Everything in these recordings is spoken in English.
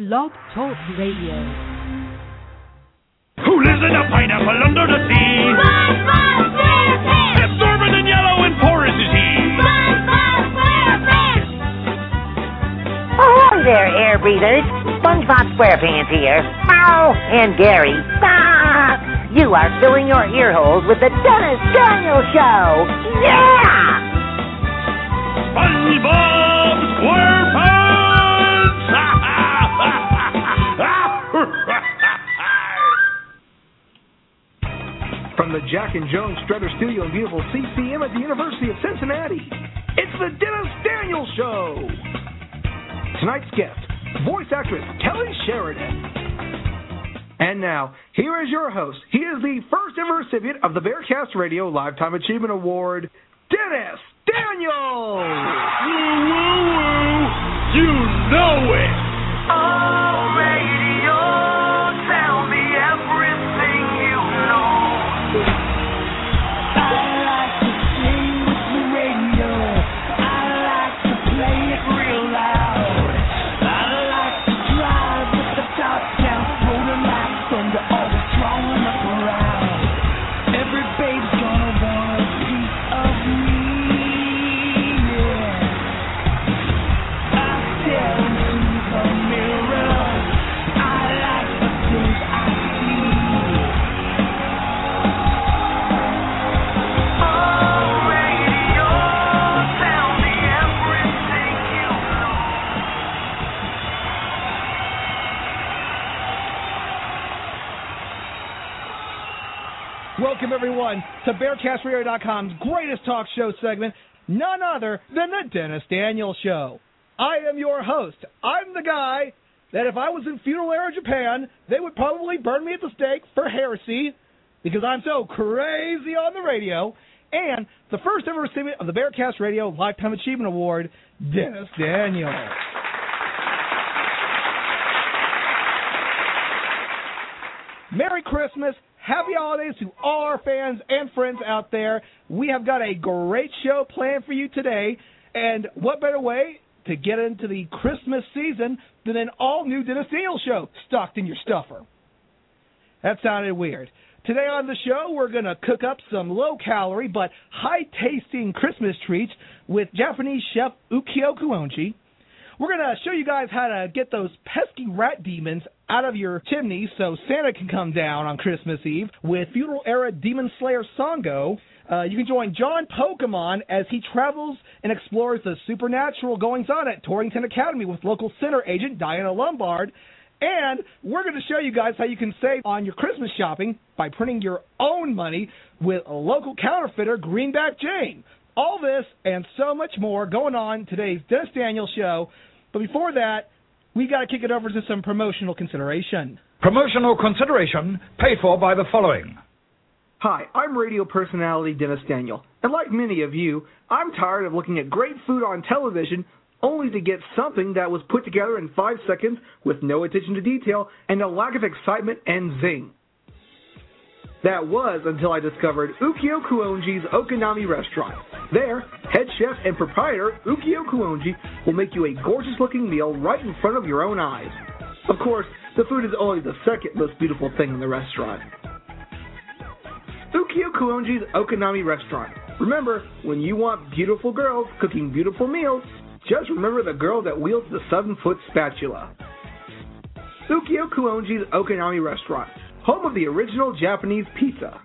Blog Talk Radio. Who lives in a pineapple under the sea? SpongeBob SquarePants! Absorbent and yellow and porous is he. SpongeBob SquarePants! Ahoy there, air breathers. SpongeBob SquarePants here. Ow! And Gary. Ah! You are filling your ear holes with the Dennis Daniel Show. Yeah! SpongeBob SquarePants! From the Jack and Jones Strutter Studio in beautiful CCM at the University of Cincinnati, it's the Dennis Daniel Show. Tonight's guest, voice actress Kelly Sheridan. And now, here is your host. He is the first ever recipient of the Bearcast Radio Lifetime Achievement Award, Dennis Daniels. Woo, woo, woo. You know it. Welcome, everyone, to BearcastRadio.com's greatest talk show segment, none other than The Dennis Daniel Show. I am your host. I'm the guy that if I was in feudal era Japan, they would probably burn me at the stake for heresy because I'm so crazy on the radio. And the first ever recipient of the Bearcast Radio Lifetime Achievement Award, Dennis Daniel. Merry Christmas. Happy holidays to all our fans and friends out there. We have got a great show planned for you today. And what better way to get into the Christmas season than an all new Dennis Daniel show stocked in your stuffer? That sounded weird. Today on the show, we're going to cook up some low calorie but high tasting Christmas treats with Japanese chef Ukyo Kuonji. We're going to show you guys how to get those pesky rat demons out of your chimney so Santa can come down on Christmas Eve with feudal era demon slayer Sango. Uh, you can join John Pokemon as he travels and explores the supernatural goings on at Torrington Academy with local center agent Diana Lombard. And we're going to show you guys how you can save on your Christmas shopping by printing your own money with a local counterfeiter, Greenback Jane. All this and so much more going on today's Dennis Daniel Show. But before that, we got to kick it over to some promotional consideration. Promotional consideration paid for by the following. Hi, I'm radio personality Dennis Daniel, and like many of you, I'm tired of looking at great food on television only to get something that was put together in five seconds with no attention to detail and a lack of excitement and zing. That was until I discovered Ukyo Kuonji's Okanami restaurant. There, head chef and proprietor Ukyo Kuonji will make you a gorgeous looking meal right in front of your own eyes. Of course, the food is only the second most beautiful thing in the restaurant. Ukyo Kuonji's Okanami restaurant. Remember, when you want beautiful girls cooking beautiful meals, just remember the girl that wields the seven foot spatula. Ukyo Kuonji's Okanami restaurant home of the original Japanese pizza.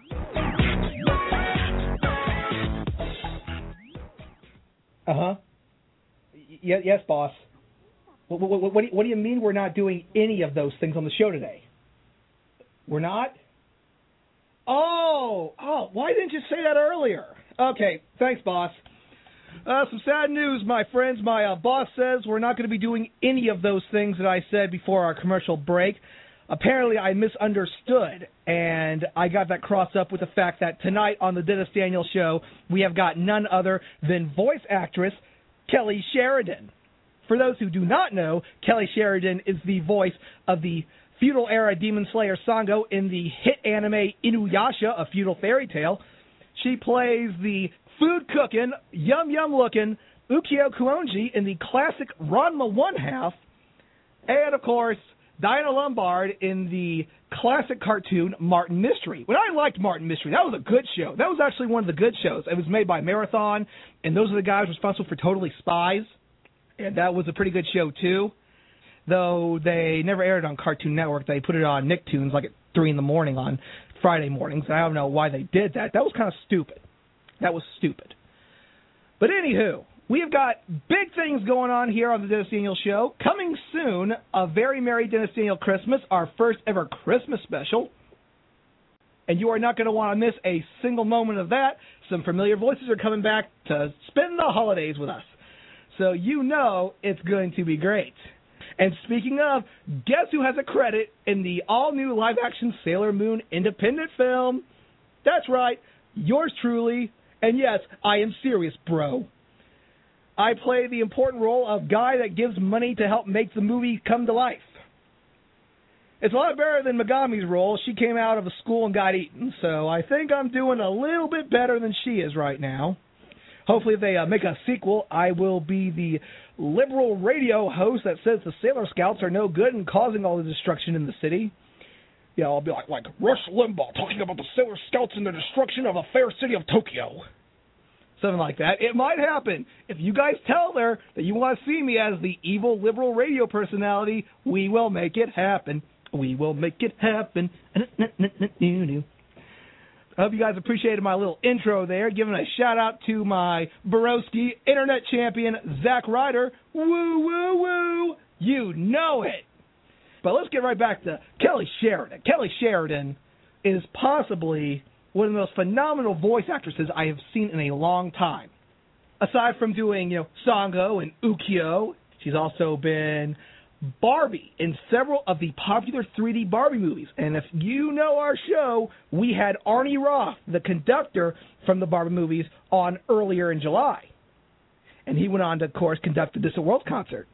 Uh huh. Y- yes, boss. What, what, what, what, do you, mean we're not doing any of those things on the show today? We're not? Oh, oh, why didn't you say that earlier? Okay, thanks, boss. Uh, some sad news, my friends. My uh, boss says we're not going to be doing any of those things that I said before our commercial break. Apparently, I misunderstood, and I got that crossed up with the fact that tonight on the Dennis Daniel Show, we have got none other than voice actress Kelly Sheridan. For those who do not know, Kelly Sheridan is the voice of the feudal era demon slayer Sango in the hit anime Inuyasha, a feudal fairy tale. She plays the food cooking, yum yum looking Ukyo Kuonji in the classic Ranma One Half. And of course, Diana Lombard in the classic cartoon Martin Mystery. When I liked Martin Mystery, that was a good show. That was actually one of the good shows. It was made by Marathon, and those are the guys responsible for Totally Spies, and that was a pretty good show too. Though they never aired on Cartoon Network, they put it on Nicktoons like at three in the morning on Friday mornings. I don't know why they did that. That was kind of stupid. That was stupid. But anywho, we have got big things going on here on the Dennis Daniel Show. Coming soon, a very merry Dennis Daniel Christmas, our first ever Christmas special. And you are not going to want to miss a single moment of that. Some familiar voices are coming back to spend the holidays with us. So you know it's going to be great. And speaking of, guess who has a credit in the all new live action Sailor Moon independent film? That's right, yours truly. And yes, I am serious, bro. I play the important role of guy that gives money to help make the movie come to life. It's a lot better than Megami's role. She came out of a school and got eaten, so I think I'm doing a little bit better than she is right now. Hopefully, if they uh, make a sequel, I will be the liberal radio host that says the Sailor Scouts are no good and causing all the destruction in the city. Yeah, I'll be like like Rush Limbaugh talking about the Sailor Scouts and the destruction of a fair city of Tokyo. Something like that. It might happen. If you guys tell her that you want to see me as the evil liberal radio personality, we will make it happen. We will make it happen. I hope you guys appreciated my little intro there, giving a shout out to my Borowski internet champion, Zack Ryder. Woo, woo, woo. You know it. But let's get right back to Kelly Sheridan. Kelly Sheridan is possibly one of the most phenomenal voice actresses I have seen in a long time. Aside from doing, you know, Sango and Ukyo, she's also been Barbie in several of the popular 3D Barbie movies. And if you know our show, we had Arnie Roth, the conductor from the Barbie movies, on earlier in July. And he went on to, of course, conduct the World concert.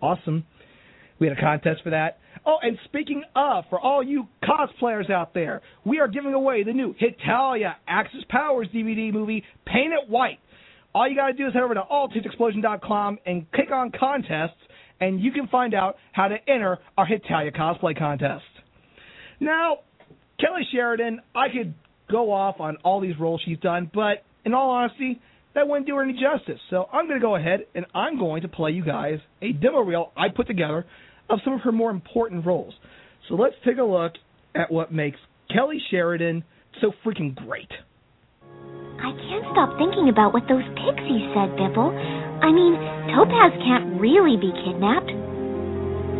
Awesome. We had a contest for that. Oh, and speaking of, for all you cosplayers out there, we are giving away the new Hetalia Axis Powers DVD movie, Paint It White. All you got to do is head over to alltitsexplosion.com and click on contests and you can find out how to enter our Hitalia cosplay contest. Now, Kelly Sheridan, I could go off on all these roles she's done, but in all honesty, that wouldn't do her any justice. So I'm going to go ahead and I'm going to play you guys a demo reel I put together of some of her more important roles. So let's take a look at what makes Kelly Sheridan so freaking great. I can't stop thinking about what those pixies said, Bibble. I mean, Topaz can't really be kidnapped.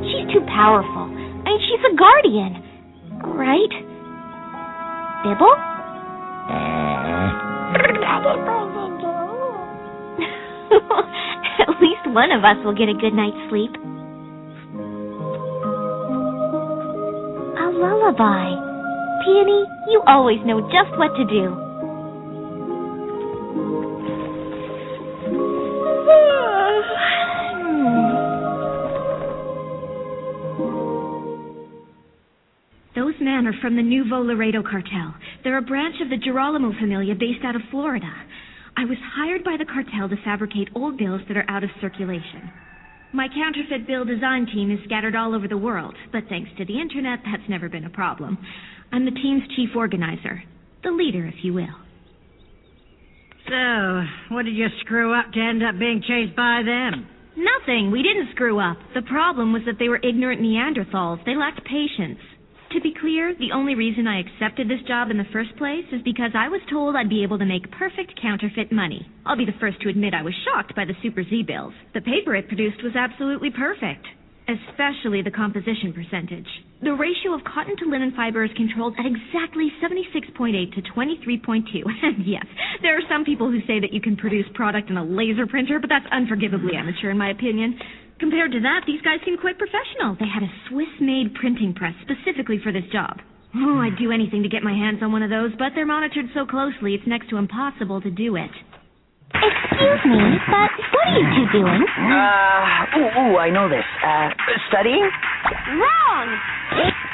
She's too powerful. I mean, she's a guardian. Right? Bibble? Uh-huh. At least one of us will get a good night's sleep. Lullaby. Peony, you always know just what to do. Those men are from the Nuevo Laredo cartel. They're a branch of the Girolamo familia based out of Florida. I was hired by the cartel to fabricate old bills that are out of circulation. My counterfeit bill design team is scattered all over the world, but thanks to the internet, that's never been a problem. I'm the team's chief organizer, the leader, if you will. So, what did you screw up to end up being chased by them? Nothing. We didn't screw up. The problem was that they were ignorant Neanderthals. They lacked patience. To be clear, the only reason I accepted this job in the first place is because I was told I'd be able to make perfect counterfeit money. I'll be the first to admit I was shocked by the Super Z bills. The paper it produced was absolutely perfect, especially the composition percentage. The ratio of cotton to linen fiber is controlled at exactly 76.8 to 23.2. And yes, there are some people who say that you can produce product in a laser printer, but that's unforgivably amateur in my opinion. Compared to that, these guys seem quite professional. They had a Swiss-made printing press specifically for this job. Oh, I'd do anything to get my hands on one of those, but they're monitored so closely it's next to impossible to do it. Excuse me, but what are you two doing? Uh, ooh, ooh, I know this. Uh, studying? Wrong!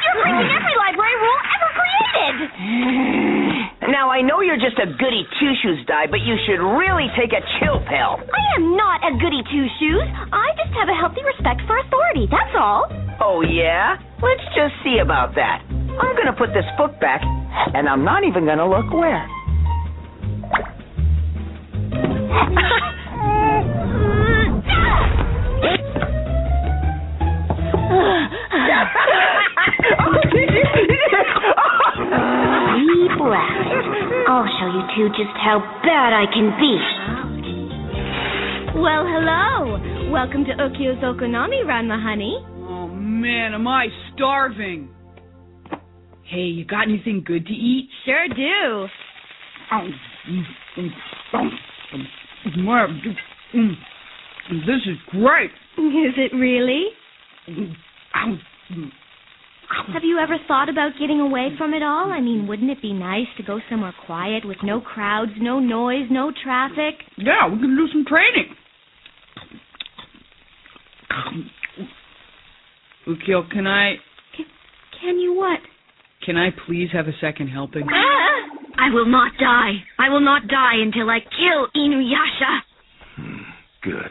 You're breaking every library rule ever created. Now, I know you're just a goody two shoes die, but you should really take a chill pill. I am not a goody two shoes. I just have a healthy respect for authority. That's all. Oh, yeah? Let's just see about that. I'm gonna put this book back, and I'm not even gonna look where. Deep breath. I'll show you two just how bad I can be. Well, hello. Welcome to Okio's Okonami, Ranma honey. Oh man, am I starving. Hey, you got anything good to eat? Sure do. Mm, mm, mm, mm, mm, This is great. Is it really? Ow, ow. Have you ever thought about getting away from it all? I mean, wouldn't it be nice to go somewhere quiet with no crowds, no noise, no traffic? Yeah, we can do some training. Ukyo, can I Can you what? can I please have a second helping? I will not die. I will not die until I kill Inuyasha. Hmm, good.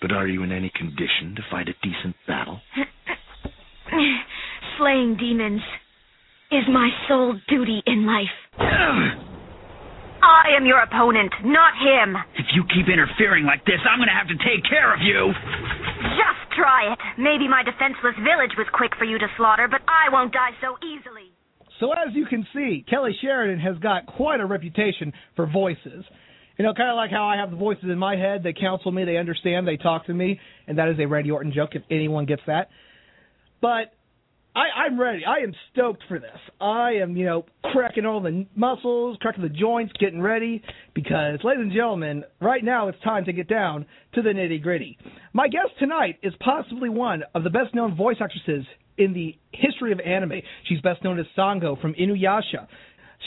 But are you in any condition to fight a decent battle? Slaying demons is my sole duty in life. I am your opponent, not him. If you keep interfering like this, I'm gonna have to take care of you. Just try it. Maybe my defenseless village was quick for you to slaughter, but I won't die so easily. So as you can see, Kelly Sheridan has got quite a reputation for voices. You know, kind of like how I have the voices in my head. They counsel me, they understand, they talk to me, and that is a Randy Orton joke if anyone gets that. But I, I'm ready. I am stoked for this. I am, you know, cracking all the muscles, cracking the joints, getting ready because, ladies and gentlemen, right now it's time to get down to the nitty gritty. My guest tonight is possibly one of the best known voice actresses in the history of anime. She's best known as Sango from Inuyasha.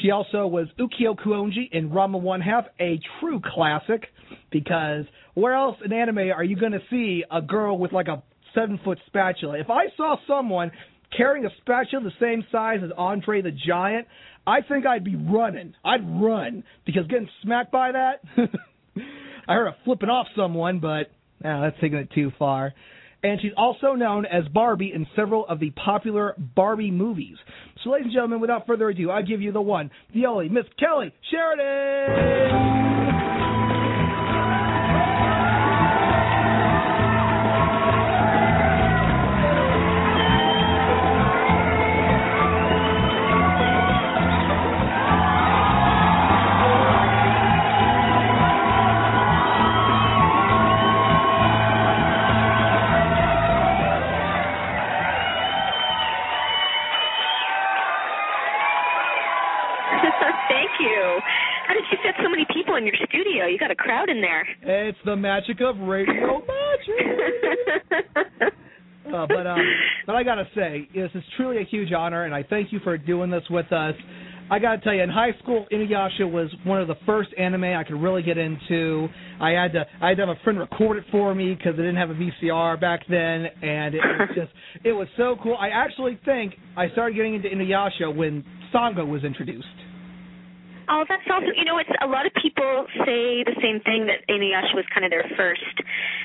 She also was Ukyo Kuonji in Ranma One Half, a true classic, because where else in anime are you going to see a girl with like a seven foot spatula? If I saw someone carrying a spatula the same size as Andre the Giant, I think I'd be running. I'd run because getting smacked by that. I heard of flipping off someone, but nah, that's taking it too far. And she's also known as Barbie in several of the popular Barbie movies. So, ladies and gentlemen, without further ado, I give you the one, the only, Miss Kelly Sheridan. It's the magic of radio magic. Uh, but um, but I gotta say, this is truly a huge honor, and I thank you for doing this with us. I gotta tell you, in high school, Inuyasha was one of the first anime I could really get into. I had to I had to have a friend record it for me because I didn't have a VCR back then, and it was just it was so cool. I actually think I started getting into Inuyasha when Sango was introduced. Oh, that's awesome. You know, it's a lot of people say the same thing that Inuyasha was kind of their first,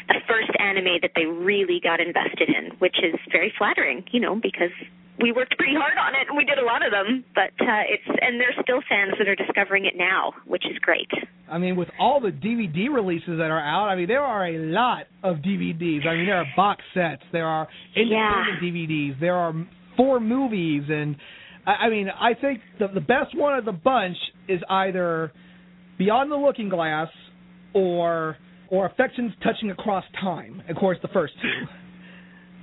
the first anime that they really got invested in, which is very flattering. You know, because we worked pretty hard on it and we did a lot of them. But uh, it's and there's still fans that are discovering it now, which is great. I mean, with all the DVD releases that are out, I mean, there are a lot of DVDs. I mean, there are box sets, there are independent DVDs, there are four movies, and I, I mean, I think the the best one of the bunch is either Beyond the Looking Glass or or Affections Touching Across Time. Of course, the first two.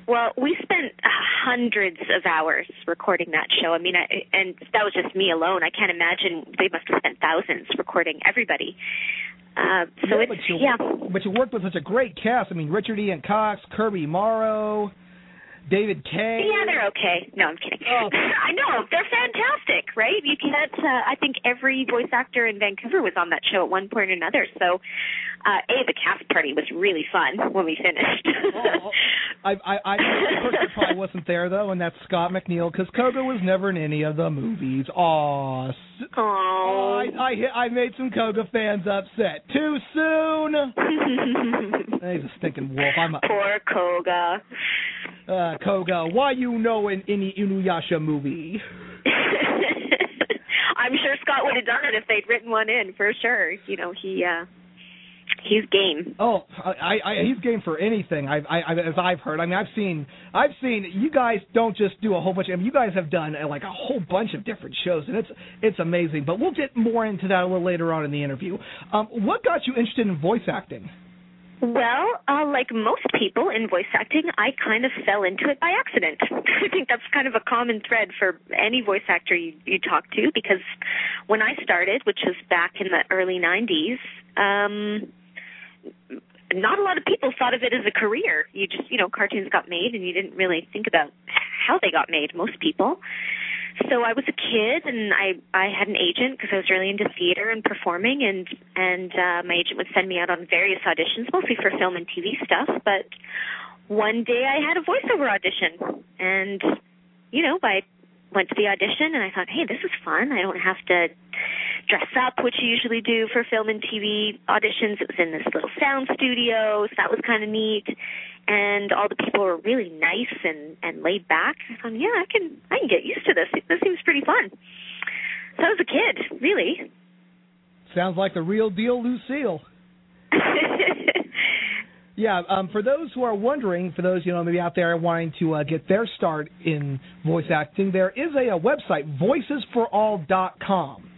Well, we spent hundreds of hours recording that show. I mean, I, and that was just me alone. I can't imagine they must have spent thousands recording everybody. Uh, so yeah, it's but you, yeah. But you worked with such a great cast. I mean, Richard Ian Cox, Kirby Morrow, David Kaye. Yeah, they're okay. No, I'm kidding. Oh. I know they're fantastic, right? You can't. Uh, I think every voice actor in Vancouver was on that show at one point or another. So, Uh, a, the cast party was really fun when we finished. oh, I, I, I, the person wasn't there though, and that's Scott McNeil because Koga was never in any of the movies. Aw, oh, I, I, I made some Koga fans upset. Too soon. He's a stinking wolf. I'm a poor Koga. Uh, Koga, why you know in any Inuyasha movie? I'm sure Scott would have done it if they'd written one in for sure. You know, he uh he's game. Oh, I, I he's game for anything. I've, I, as I've heard. I mean, I've seen, I've seen. You guys don't just do a whole bunch. Of, I mean, you guys have done uh, like a whole bunch of different shows, and it's it's amazing. But we'll get more into that a little later on in the interview. Um, what got you interested in voice acting? Well, uh, like most people in voice acting, I kind of fell into it by accident. I think that's kind of a common thread for any voice actor you, you talk to because when I started, which was back in the early 90s, um, not a lot of people thought of it as a career. You just, you know, cartoons got made and you didn't really think about how they got made, most people so I was a kid and I I had an agent because I was really into theater and performing and and uh my agent would send me out on various auditions mostly for film and TV stuff but one day I had a voiceover audition and you know I went to the audition and I thought hey this is fun I don't have to dress up which you usually do for film and TV auditions it was in this little sound studio so that was kind of neat and all the people were really nice and and laid back. I thought, yeah, I can I can get used to this. This seems pretty fun. So I was a kid, really. Sounds like the real deal, Lucille. yeah, um, for those who are wondering, for those you know maybe out there wanting to uh, get their start in voice acting, there is a, a website, voicesforall.com.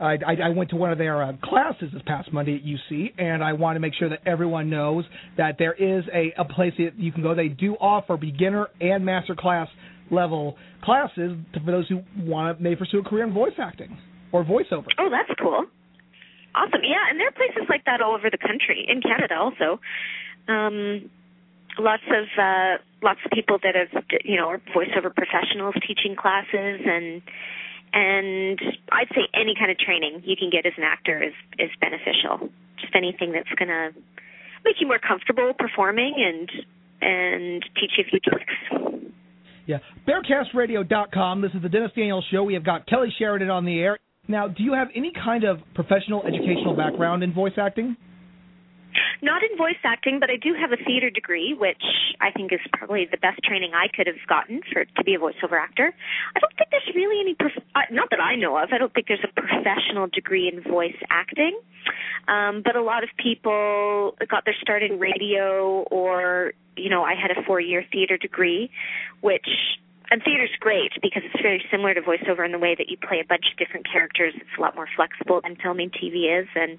I, I, I went to one of their uh, classes this past Monday at UC, and I want to make sure that everyone knows that there is a, a place that you can go. They do offer beginner and master class level classes for those who want to may pursue a career in voice acting or voiceover. Oh, that's cool. Awesome. Yeah, and there are places like that all over the country, in Canada also. Um, lots of uh, lots of people that have you know are voiceover professionals teaching classes and and I'd say any kind of training you can get as an actor is is beneficial. Just anything that's going to make you more comfortable performing and and teach you a few tricks. Yeah, BearcastRadio.com. This is the Dennis Daniels Show. We have got Kelly Sheridan on the air. Now, do you have any kind of professional educational background in voice acting? Not in voice acting, but I do have a theater degree, which I think is probably the best training I could have gotten for to be a voiceover actor. I don't think there's really any, prof- uh, not that I know of. I don't think there's a professional degree in voice acting, um, but a lot of people got their start in radio, or you know, I had a four-year theater degree, which and theater's great because it's very similar to voiceover in the way that you play a bunch of different characters. It's a lot more flexible than filming TV is, and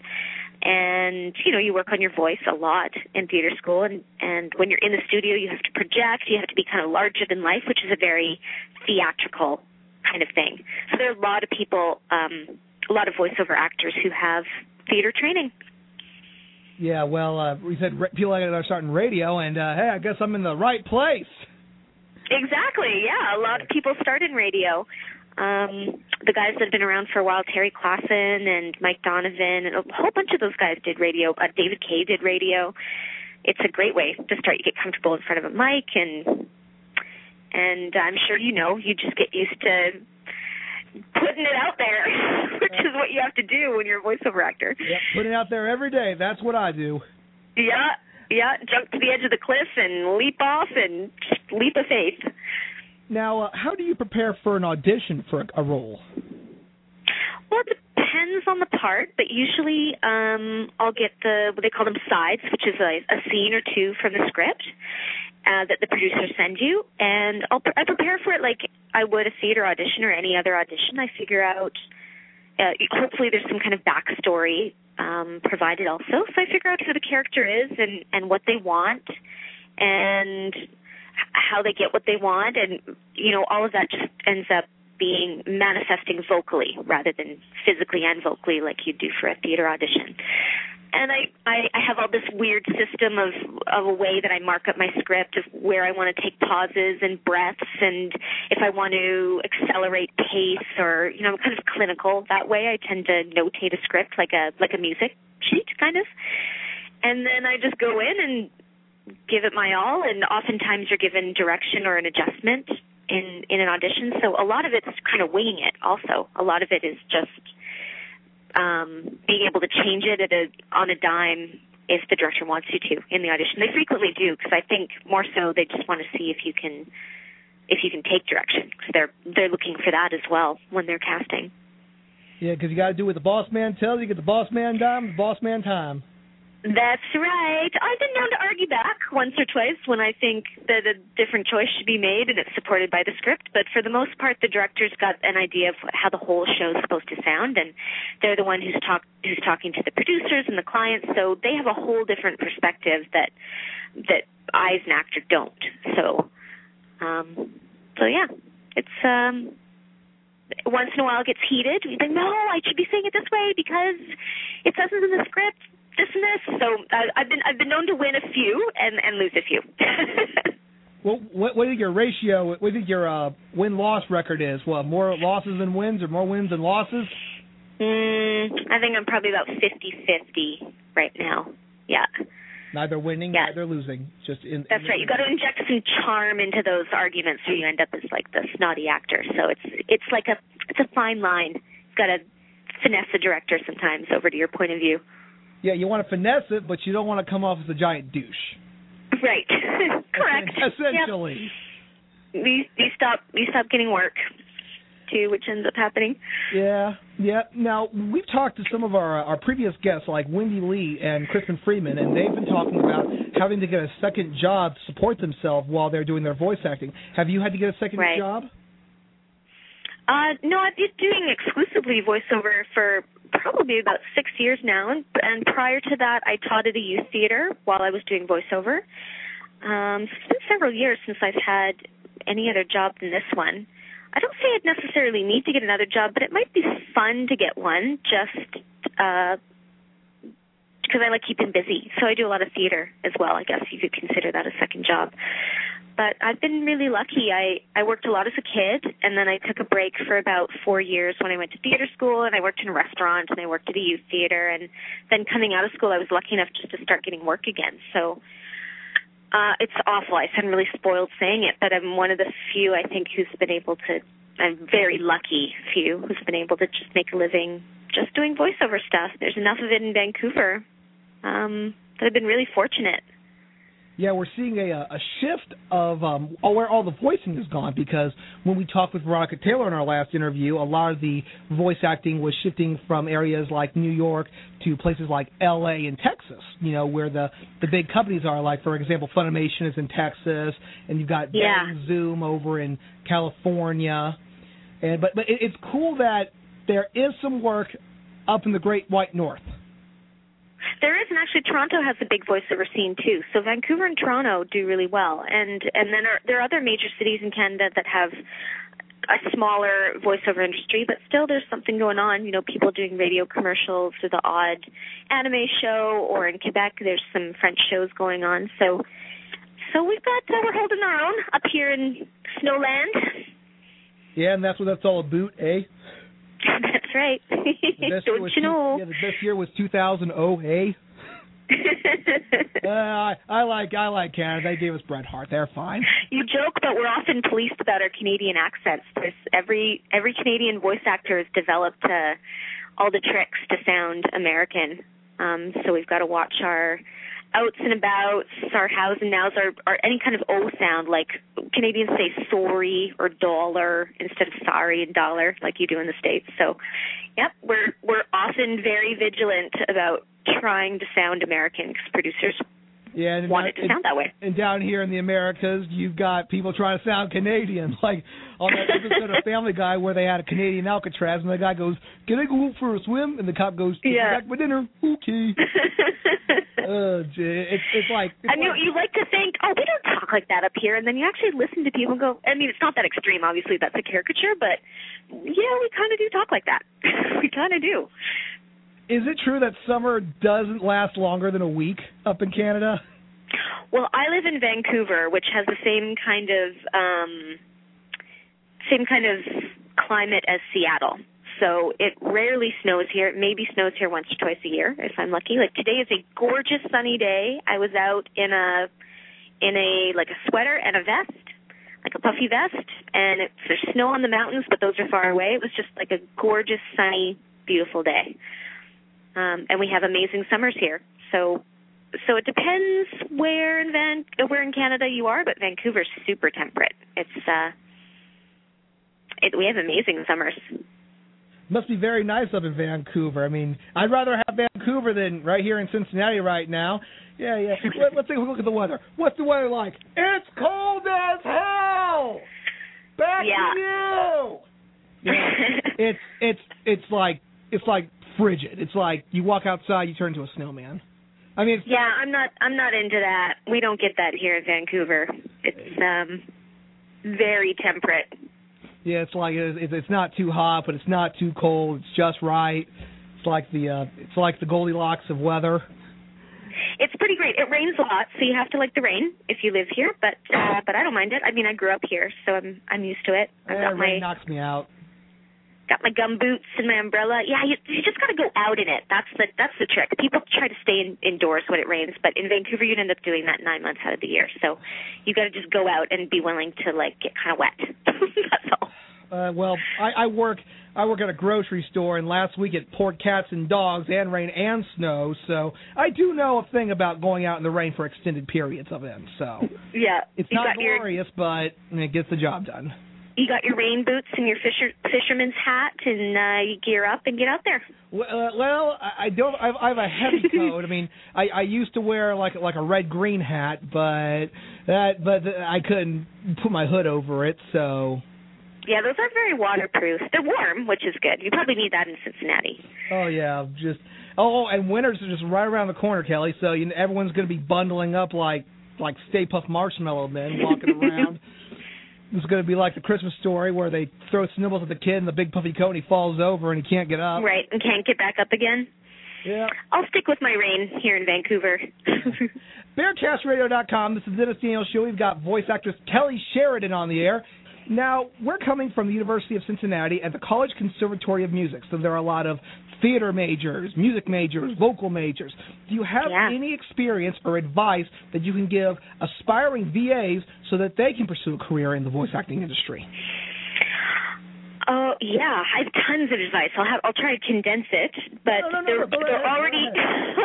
and you know you work on your voice a lot in theater school. And and when you're in the studio, you have to project. You have to be kind of larger than life, which is a very theatrical kind of thing. So there are a lot of people, um, a lot of voiceover actors who have theater training. Yeah, well, uh, we said people like are starting radio, and uh, hey, I guess I'm in the right place. Exactly. Yeah, a lot of people start in radio. Um, the guys that have been around for a while, Terry Klassen and Mike Donovan, and a whole bunch of those guys did radio. Uh, David Kaye did radio. It's a great way to start. You get comfortable in front of a mic, and and I'm sure you know you just get used to putting it out there, which is what you have to do when you're a voiceover actor. Yeah, putting it out there every day. That's what I do. Yeah, yeah, jump to the edge of the cliff and leap off and leap of faith. Now, uh, how do you prepare for an audition for a, a role? Well, it depends on the part, but usually um, I'll get the what they call them sides, which is a, a scene or two from the script uh, that the producers send you, and I'll I prepare for it like I would a theater audition or any other audition. I figure out. Uh, hopefully, there's some kind of backstory um, provided also. So I figure out who the character is and and what they want, and how they get what they want, and you know all of that just ends up being manifesting vocally rather than physically and vocally like you do for a theater audition. And I, I I have all this weird system of of a way that I mark up my script of where I want to take pauses and breaths and if I want to accelerate pace or you know I'm kind of clinical that way. I tend to notate a script like a like a music sheet kind of. And then I just go in and give it my all. And oftentimes you're given direction or an adjustment in in an audition. So a lot of it's kind of winging it. Also, a lot of it is just um, being able to change it at a on a dime if the director wants you to in the audition. They frequently do because I think more so they just want to see if you can if you can take direction because they're they're looking for that as well when they're casting. Yeah, because you got to do what the boss man tells you. Get the boss man dime, the boss man time. That's right. I've been known to argue back once or twice when I think that a different choice should be made and it's supported by the script. But for the most part, the director's got an idea of how the whole show is supposed to sound, and they're the one who's talk who's talking to the producers and the clients. So they have a whole different perspective that that I as an actor don't. So, um, so yeah, it's um, once in a while it gets heated. We think, no, I should be saying it this way because it says it in the script this. So uh, I've been I've been known to win a few and and lose a few. well, what what you your ratio? What think your uh, win loss record is? What more losses than wins, or more wins than losses? Mm, I think I'm probably about fifty fifty right now. Yeah. Neither winning, yeah. neither losing. Just in. That's in right. You got to inject some charm into those arguments, or you end up as like the snotty actor. So it's it's like a it's a fine line. You've got to finesse the director sometimes over to your point of view. Yeah, you want to finesse it, but you don't want to come off as a giant douche. Right. Correct. Essentially. Yep. We we stop we stop getting work too, which ends up happening. Yeah, yeah. Now we've talked to some of our our previous guests like Wendee Lee and Kristen Freeman, and they've been talking about having to get a second job to support themselves while they're doing their voice acting. Have you had to get a second right. job? Uh, no, I've been doing exclusively voiceover for probably about six years now, and, and prior to that, I taught at a youth theater while I was doing voiceover. Um, so it's been several years since I've had any other job than this one. I don't say I'd necessarily need to get another job, but it might be fun to get one just uh, because I like keeping busy. So I do a lot of theater as well. I guess you could consider that a second job but I've been really lucky. I I worked a lot as a kid, and then I took a break for about four years when I went to theater school, and I worked in a restaurant, and I worked at a youth theater, and then coming out of school, I was lucky enough just to start getting work again. So uh, it's awful. I sound really spoiled saying it, but I'm one of the few I think who's been able to. I'm very lucky few who's been able to just make a living just doing voiceover stuff. There's enough of it in Vancouver um, that I've been really fortunate yeah, we're seeing a a shift of um, where all the voicing is gone because when we talked with Veronica Taylor in our last interview, a lot of the voice acting was shifting from areas like New York to places like L.A. and Texas. You know, where the the big companies are. Like for example, Funimation is in Texas, and you've got yeah. Zoom over in California. And but but it, it's cool that there is some work up in the Great White North. There is, and actually Toronto has a big voiceover scene too. So Vancouver and Toronto do really well, and and then are, there are other major cities in Canada that have a smaller voiceover industry, but still there's something going on. You know, people doing radio commercials or the odd anime show, or in Quebec there's some French shows going on. So, so we've got uh, we're holding our own up here in Snowland. Yeah, and that's what that's all about, eh? That's right. Don't you know? Yeah, the best year was 2000. Oh, hey. uh, I, I like I like Canada. They gave us Bret Hart. They're fine. You joke, but we're often policed about our Canadian accents. There's every every Canadian voice actor has developed uh, all the tricks to sound American. Um, so we've got to watch our outs and abouts, our hows and nows, our, our any kind of O sound, like Canadians say sorry or dollar instead of sorry and dollar, like you do in the States. So, yep, we're we're often very vigilant about trying to sound American because producers yeah, and want it to sound that way. And down here in the Americas, you've got people trying to sound Canadian, like on that episode of Family Guy where they had a Canadian Alcatraz, and the guy goes, "Can I go for a swim?" And the cop goes, "Yeah, back for dinner." Okay. uh, it's it's like. It's I mean, like, you like to think, oh, we don't talk like that up here, and then you actually listen to people and go. I mean, it's not that extreme. Obviously, that's a caricature, but yeah, we kind of do talk like that. we kind of do. Is it true that summer doesn't last longer than a week up in Canada? Well, I live in Vancouver, which has the same kind of um same kind of climate as Seattle. So it rarely snows here. It maybe snows here once or twice a year if I'm lucky. Like today is a gorgeous sunny day. I was out in a in a like a sweater and a vest, like a puffy vest, and there's snow on the mountains, but those are far away. It was just like a gorgeous sunny, beautiful day. Um and we have amazing summers here. So so it depends where in Van where in Canada you are, but Vancouver's super temperate. It's uh it, we have amazing summers. Must be very nice up in Vancouver. I mean, I'd rather have Vancouver than right here in Cincinnati right now. Yeah, yeah. Let, let's take a look at the weather. What's the weather like? It's cold as hell. Back Yeah. to you. Yeah, it's it's it's like it's like frigid. It's like you walk outside, you turn into a snowman. I mean, it's, Yeah, I'm not I'm not into that. We don't get that here in Vancouver. It's um very temperate. yeah, it's like it's, it's not too hot, but it's not too cold. It's just right. It's like the uh it's like the Goldilocks of weather. It's pretty great. It rains a lot, so you have to like the rain if you live here, but uh but I don't mind it. I mean, I grew up here, so I'm I'm used to it. I've got my rain knocks me out. Got my gum boots and my umbrella. Yeah, you, you just got to go out in it. That's the that's the trick. People try to stay in, indoors when it rains, but in Vancouver you'd end up doing that nine months out of the year. So you got to just go out and be willing to like get kind of wet. that's all. Uh, well, I, I work I work at a grocery store, and last week it poured cats and dogs, and rain and snow. So I do know a thing about going out in the rain for extended periods of it. So Yeah, it's not got your glorious, but it gets the job done. You got your rain boots and your fisher fisherman's hat, and uh, you gear up and get out there. Well, uh, well I don't. I've, I have a heavy coat. I mean, I, I used to wear like like a red green hat, but that but I couldn't put my hood over it. So Yeah, those aren't very waterproof. They're warm, which is good. You probably need that in Cincinnati. oh yeah, just oh and winters are just right around the corner, Kelly. So you know, everyone's going to be bundling up like like Stay Puft Marshmallow men walking around. It's going to be like the Christmas story where they throw snowballs at the kid in the big puffy coat and he falls over and he can't get up. Right, and can't get back up again. Yeah. I'll stick with my rain here in Vancouver. BearcastRadio.com. This is Dennis Daniel Show. We've got voice actress Kelly Sheridan on the air. Now, we're coming from the University of Cincinnati and the College Conservatory of Music, so there are a lot of theater majors, music majors, vocal majors. Do you have any experience or advice that you can give aspiring VAs so that they can pursue a career in the voice acting industry? Oh yeah, I have tons of advice. I'll have I'll try to condense it, but No, no, no, they're they're already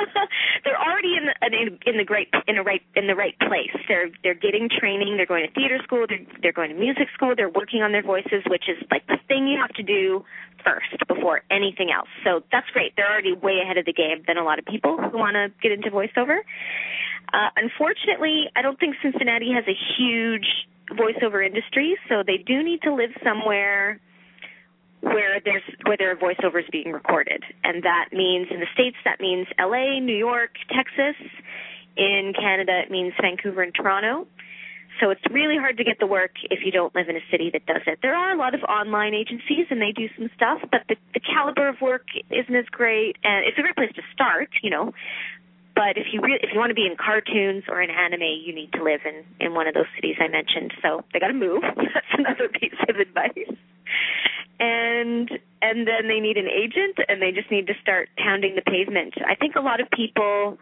they're already in the in, in the great in the right in the right place. They're they're getting training. They're going to theater school. They're they're going to music school. They're working on their voices, which is like the thing you have to do first before anything else. So that's great. They're already way ahead of the game than a lot of people who want to get into voiceover. Uh, unfortunately, I don't think Cincinnati has a huge voiceover industry, so they do need to live somewhere where there's where there are voiceovers being recorded, and that means in the states that means L.A., New York, Texas. In Canada, it means Vancouver and Toronto. So it's really hard to get the work if you don't live in a city that does it. There are a lot of online agencies and they do some stuff, but the, the caliber of work isn't as great, and it's a great place to start, you know. But if you re- if you want to be in cartoons or in anime, you need to live in in one of those cities I mentioned. So they got to move. That's another piece of advice. And and then they need an agent, and they just need to start pounding the pavement. I think a lot of people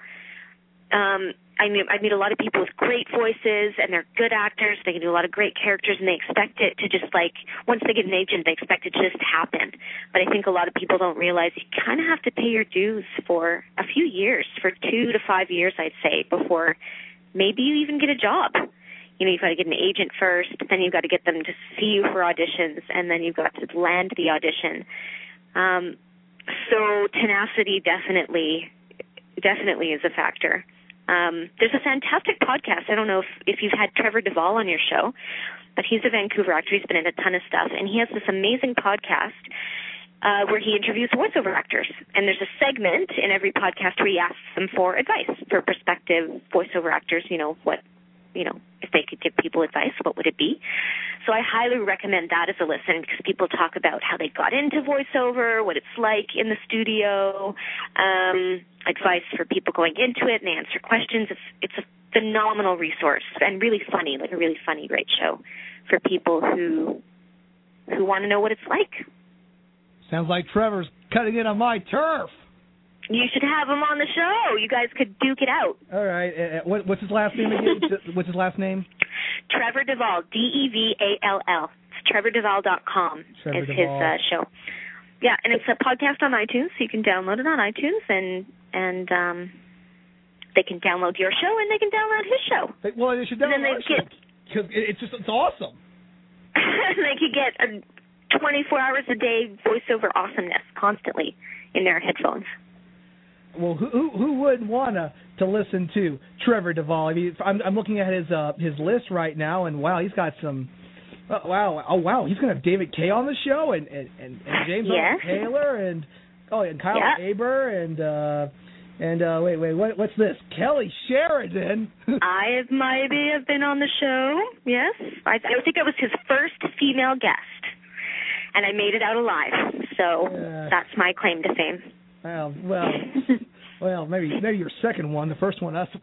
um I mean I meet a lot of people with great voices and they're good actors, they can do a lot of great characters and they expect it to just like once they get an agent they expect it to just happen. But I think a lot of people don't realize you kinda have to pay your dues for a few years, for two to five years I'd say, before maybe you even get a job. You know, you've got to get an agent first, then you've got to get them to see you for auditions, and then you've got to land the audition. Um, so tenacity definitely, definitely is a factor. Um, there's a fantastic podcast. I don't know if, if you've had Trevor Devall on your show, but he's a Vancouver actor. He's been in a ton of stuff, and he has this amazing podcast uh, where he interviews voiceover actors. And there's a segment in every podcast where he asks them for advice for prospective voiceover actors. You know what, you know, if they could give people advice, what would it be? So I highly recommend that as a listen because people talk about how they got into voiceover, what it's like in the studio, um, advice for people going into it, and they answer questions. It's it's a phenomenal resource and really funny, like a really funny, great show for people who who want to know what it's like. Sounds like Trevor's cutting in on my turf. You should have him on the show. You guys could duke it out. All right. Uh, what, what's his last name again? what's his last name? Trevor Devall, D E V A L L. It's TrevorDevall.com Trevor is his uh, show. Yeah, and it's a podcast on iTunes, so you can download it on iTunes, and and um, they can download your show and they can download his show. They- Well, they should And then they get- show, it's just it's awesome. they could get a 24 hours a day voiceover awesomeness constantly in their headphones. Well, who who, who wouldn't want to to listen to Trevor Devall? I mean, I'm I'm looking at his uh his list right now, and wow, he's got some. Oh, wow! Oh wow! He's gonna have David Kaye on the show, and and and, and James Yes. Taylor, and oh, and Kyle Yeah. Hebert, and uh and uh wait wait what what's this? Kelly Sheridan. I have maybe have been on the show. Yes, I, I think I was his first female guest, and I made it out alive. So Yeah. that's my claim to fame. Well, well, well, maybe maybe your second one. The first one, that's.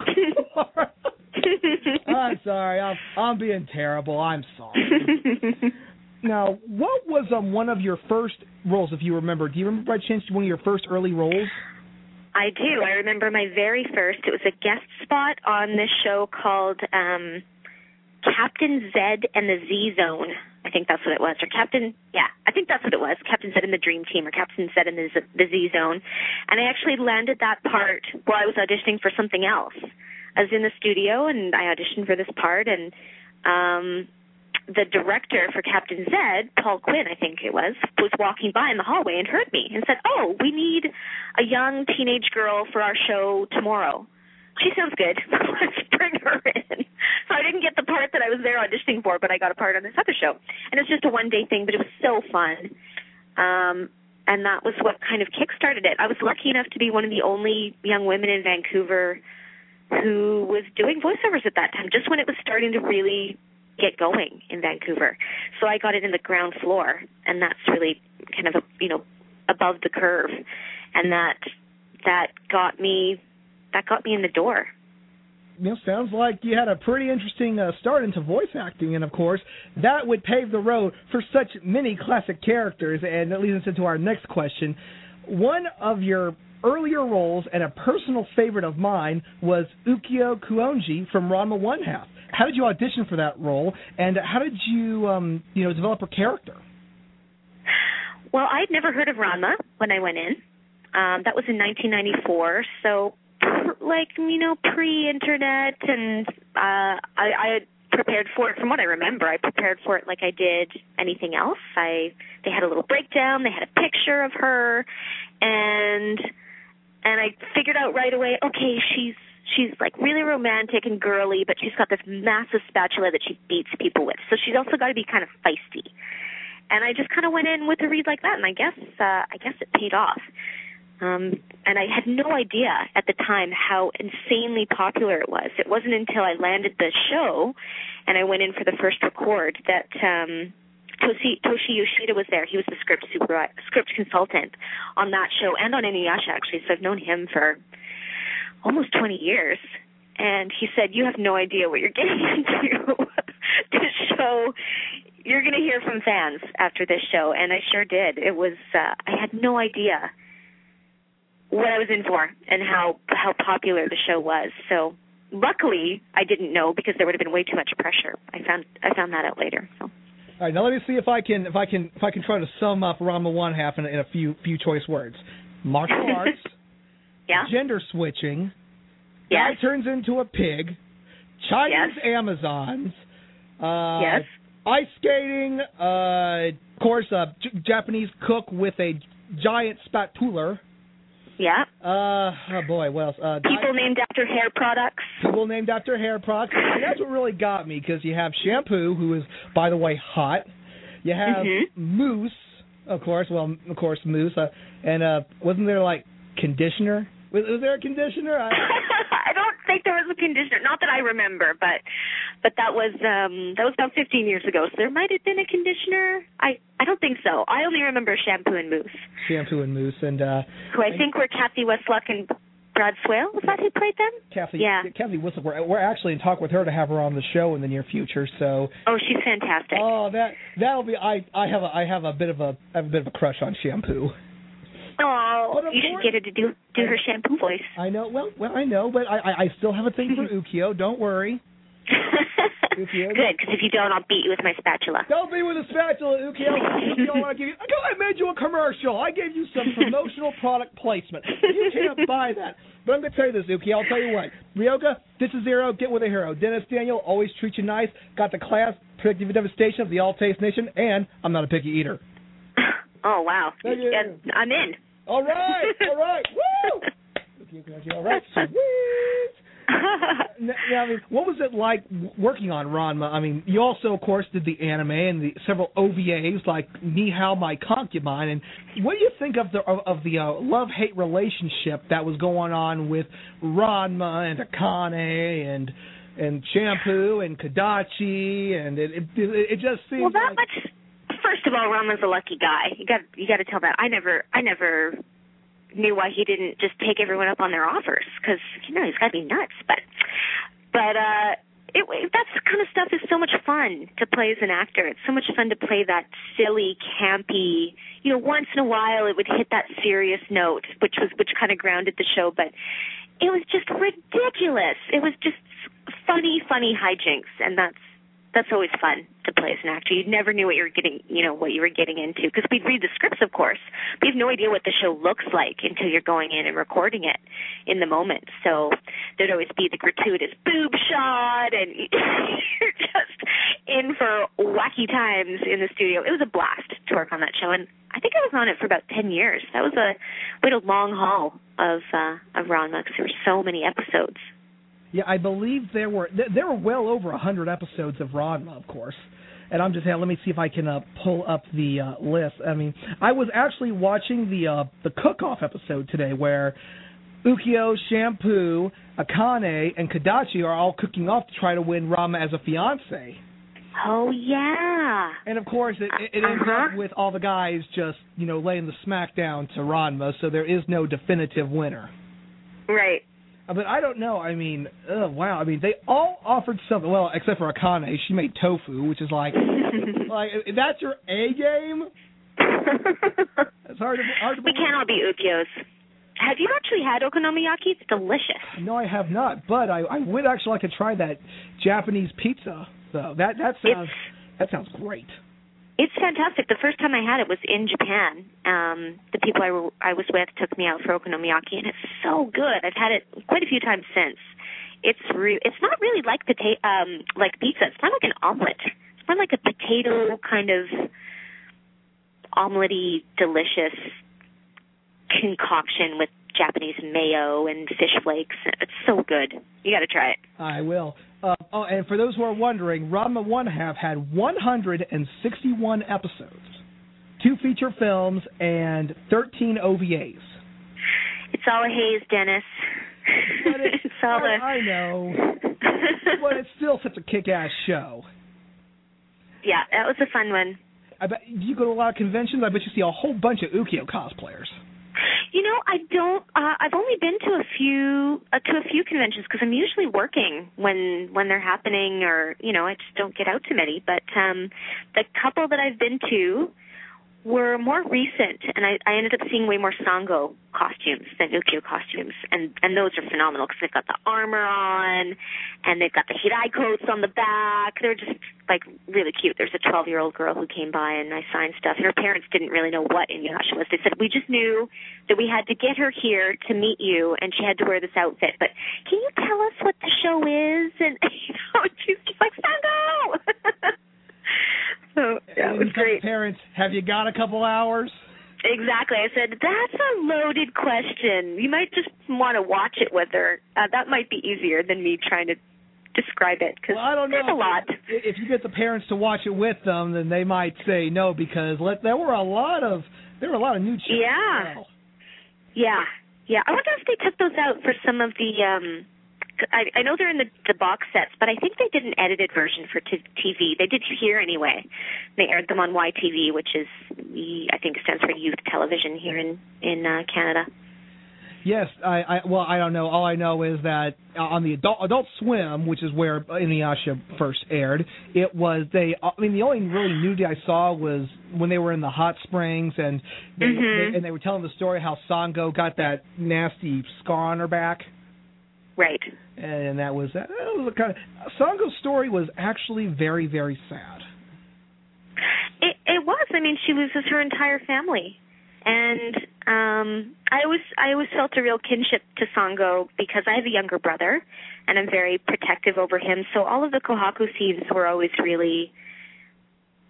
I'm sorry. I'm I'm being terrible. I'm sorry. Now, what was um one of your first roles, if you remember? Do you remember by chance one of your first early roles? I do. I remember my very first. It was a guest spot on this show called um Captain Zed and the Z Zone. I think that's what it was. Or Captain, yeah, I think that's what it was. Captain Z and the Dream Team, or Captain Z and the Z, the Z Zone. And I actually landed that part while I was auditioning for something else. I was in the studio and I auditioned for this part, and um the director for Captain Z, Paul Quinn, I think it was, was walking by in the hallway and heard me and said, "Oh, we need a young teenage girl for our show tomorrow. She sounds good. Let's bring her in." So I didn't get the part that I was there auditioning for, but I got a part on this other show, and it was just a one-day thing, but it was so fun. Um, and that was what kind of kick-started it. I was lucky enough to be one of the only young women in Vancouver who was doing voiceovers at that time, just when it was starting to really get going in Vancouver. So I got it in the ground floor, and that's really kind of a, you know above the curve, and that that got me that got me in the door. You know, sounds like you had a pretty interesting uh, start into voice acting, and of course, that would pave the road for such many classic characters. And that leads us into our next question. One of your earlier roles and a personal favorite of mine was Ukyo Kuonji from Ranma One Half. How did you audition for that role, and how did you, um, you know, develop her character? Well, I'd never heard of Ranma when I went in. Um, that was in 1994, so like you know pre-internet, and uh, I, I prepared for it. From what I remember, I prepared for it like I did anything else. I they had a little breakdown, they had a picture of her, and and I figured out right away. Okay, she's she's like really romantic and girly, but she's got this massive spatula that she beats people with. So she's also got to be kind of feisty. And I just kind of went in with a read like that, and I guess uh, I guess it paid off. Um, and I had no idea at the time how insanely popular it was. It wasn't until I landed the show and I went in for the first record that um, Toshi, Toshi Yoshida was there. He was the script super, script consultant on that show and on Inuyasha actually. So I've known him for almost 20 years. And he said, "You have no idea what you're getting into. this show, you're going to hear from fans after this show." And I sure did. It was uh, I had no idea what I was in for and how how popular the show was. So luckily, I didn't know because there would have been way too much pressure. I found I found that out later. So All right, now let me see if I can if I can if I can try to sum up Ranma One Half in, in a few few choice words: martial arts, yeah, gender switching, Yes. guy turns into a pig, Chinese Amazons, uh, Yes. ice skating, uh, of course, a J- Japanese cook with a giant spatula. Yeah. Uh, oh boy, what else? Uh, People named after hair products. people named after hair products. And that's what really got me because you have shampoo, who is, by the way, hot. You have Mhm. mousse, of course. Well, of course, mousse. Uh, and uh, wasn't there like conditioner? Was, was there a conditioner? I, I don't think there was a conditioner. Not that I remember, but but that was um that was about 15 years ago. So there might have been a conditioner. I I don't think so. I only remember shampoo and mousse, shampoo and mousse, and uh, who I think were Kathy Weseluck and Brad Swaile was that who played them? Kathy, Yeah. Kathy Whistle. We're, we're actually in talk with her to have her on the show in the near future. So. Oh, she's fantastic. Oh, that that'll be. I I have a I have a bit of a I have a bit of a crush on Shampoo. Oh, you should get her to do do her shampoo voice. I know. Well, well, I know, but I I, still have a thing for Ukyo. Don't worry. Ukyo, Good, because if you don't, I'll beat you with my spatula. Don't be with a spatula, Ukyo. Ukyo, I give you. I made you a commercial. I gave you some promotional product placement. You can't buy that. But I'm going to tell you this, Uki. I'll tell you what. Ryoga, this is Zero. Get with a hero. Dennis Daniel always treats you nice. Got the class, predictive devastation of the All Taste Nation, and I'm not a picky eater. Oh wow, I'm in. All right, all right, woo! All right, sweet. Now, I mean, what was it like working on Ranma? I mean, you also, of course, did the anime and the several OVAs like Nihao My Concubine. And what do you think of the of, of the uh, love hate relationship that was going on with Ranma and Akane and and Shampoo and Kodachi? And it it, it just seems Well, that like much. First of all, Ranma's a lucky guy. You got you got to tell that. I never I never knew why he didn't just take everyone up on their offers because you know he's got to be nuts. But but uh, it that kind of stuff is so much fun to play as an actor. It's so much fun to play that silly, campy. You know, once in a while it would hit that serious note, which was which kind of grounded the show, but it was just ridiculous. It was just funny, funny hijinks, and that's that's always fun to play as an actor. You never knew what you were getting, you know, what you were getting into because we'd read the scripts, of course. But you have no idea what the show looks like until you're going in and recording it in the moment. So there'd always be the gratuitous boob shot, and you're just in for wacky times in the studio. It was a blast to work on that show, and I think I was on it for about ten years. That was a we had a long haul of uh, of because there were so many episodes. Yeah, I believe there were th- there were well over a hundred episodes of Ranma, of course. And I'm just saying, let me see if I can uh, pull up the uh, list. I mean, I was actually watching the uh, the cook-off episode today, where Ukyo, Shampoo, Akane, and Kodachi are all cooking off to try to win Ranma as a fiance. Oh yeah. And of course, it, it, it ends Uh-huh. up with all the guys just you know laying the smack down to Ranma, so there is no definitive winner. Right. Uh, But I don't know. I mean, oh wow. I mean, they all offered something. Well, except for Akane, she made tofu, which is like, like that's your A game. It's hard to hard to We can't all be Ukyos. Have you actually had okonomiyaki? It's delicious. No, I have not, but I, I would actually like to try that Japanese pizza. So that that sounds that sounds great. It's fantastic. The first time I had it was in Japan. Um, the people I, I was with took me out for okonomiyaki, and it's so good. I've had it quite a few times since. It's re- it's not really like potato um, like pizza. It's more like an omelet. It's more like a potato kind of omelety, delicious concoction with Japanese mayo and fish flakes. It's so good. You got to try it. I will. Uh, oh, and for those who are wondering, Ranma One Half had 161 episodes, two feature films, and 13 OVAs. It's all a haze, Dennis. it's all I, a. I know, but it's still such a kick-ass show. Yeah, that was a fun one. I bet you go to a lot of conventions. I bet you see a whole bunch of Ukyo cosplayers. You know, I don't. Uh, I've only been to a few uh, to a few conventions because I'm usually working when when they're happening, or you know, I just don't get out to many. But um, the couple that I've been to were more recent, and I, I ended up seeing way more Sango costumes than Ukyo costumes, and and those are phenomenal because they've got the armor on, and they've got the Hiraikotsu on the back. They're just like really cute. There's a 12 year old girl who came by and I signed stuff. Her parents didn't really know what Inuyasha was. They said we just knew that we had to get her here to meet you, and she had to wear this outfit. But can you tell us what the show is? And you know, she's just like Sango. so was great. Parents, have you got a couple hours? Exactly. I said, that's a loaded question. You might just want to watch it with her. Uh, that might be easier than me trying to describe it because Well, I don't there's know. a lot. If you get the parents to watch it with them, then they might say no because let, there were a lot of there were a lot of new chicks. Yeah. Yeah. Yeah. I wonder if they took those out for some of the um I, I know they're in the, the box sets, but I think they did an edited version for t- TV. They did here anyway. They aired them on YTV, which is I think stands for Youth Television here in in uh, Canada. Yes, I, I well, I don't know. All I know is that on the Adult Adult Swim, which is where Inuyasha first aired, it was they. I mean, the only really nudity I saw was when they were in the hot springs and they, Mhm. they, and they were telling the story how Sango got that nasty scar on her back, Right. and that was that was kind of Sango's story was actually very very sad. It it was. I mean, she loses her entire family, and um, I always I always felt a real kinship to Sango because I have a younger brother, and I'm very protective over him. So all of the Kohaku scenes were always really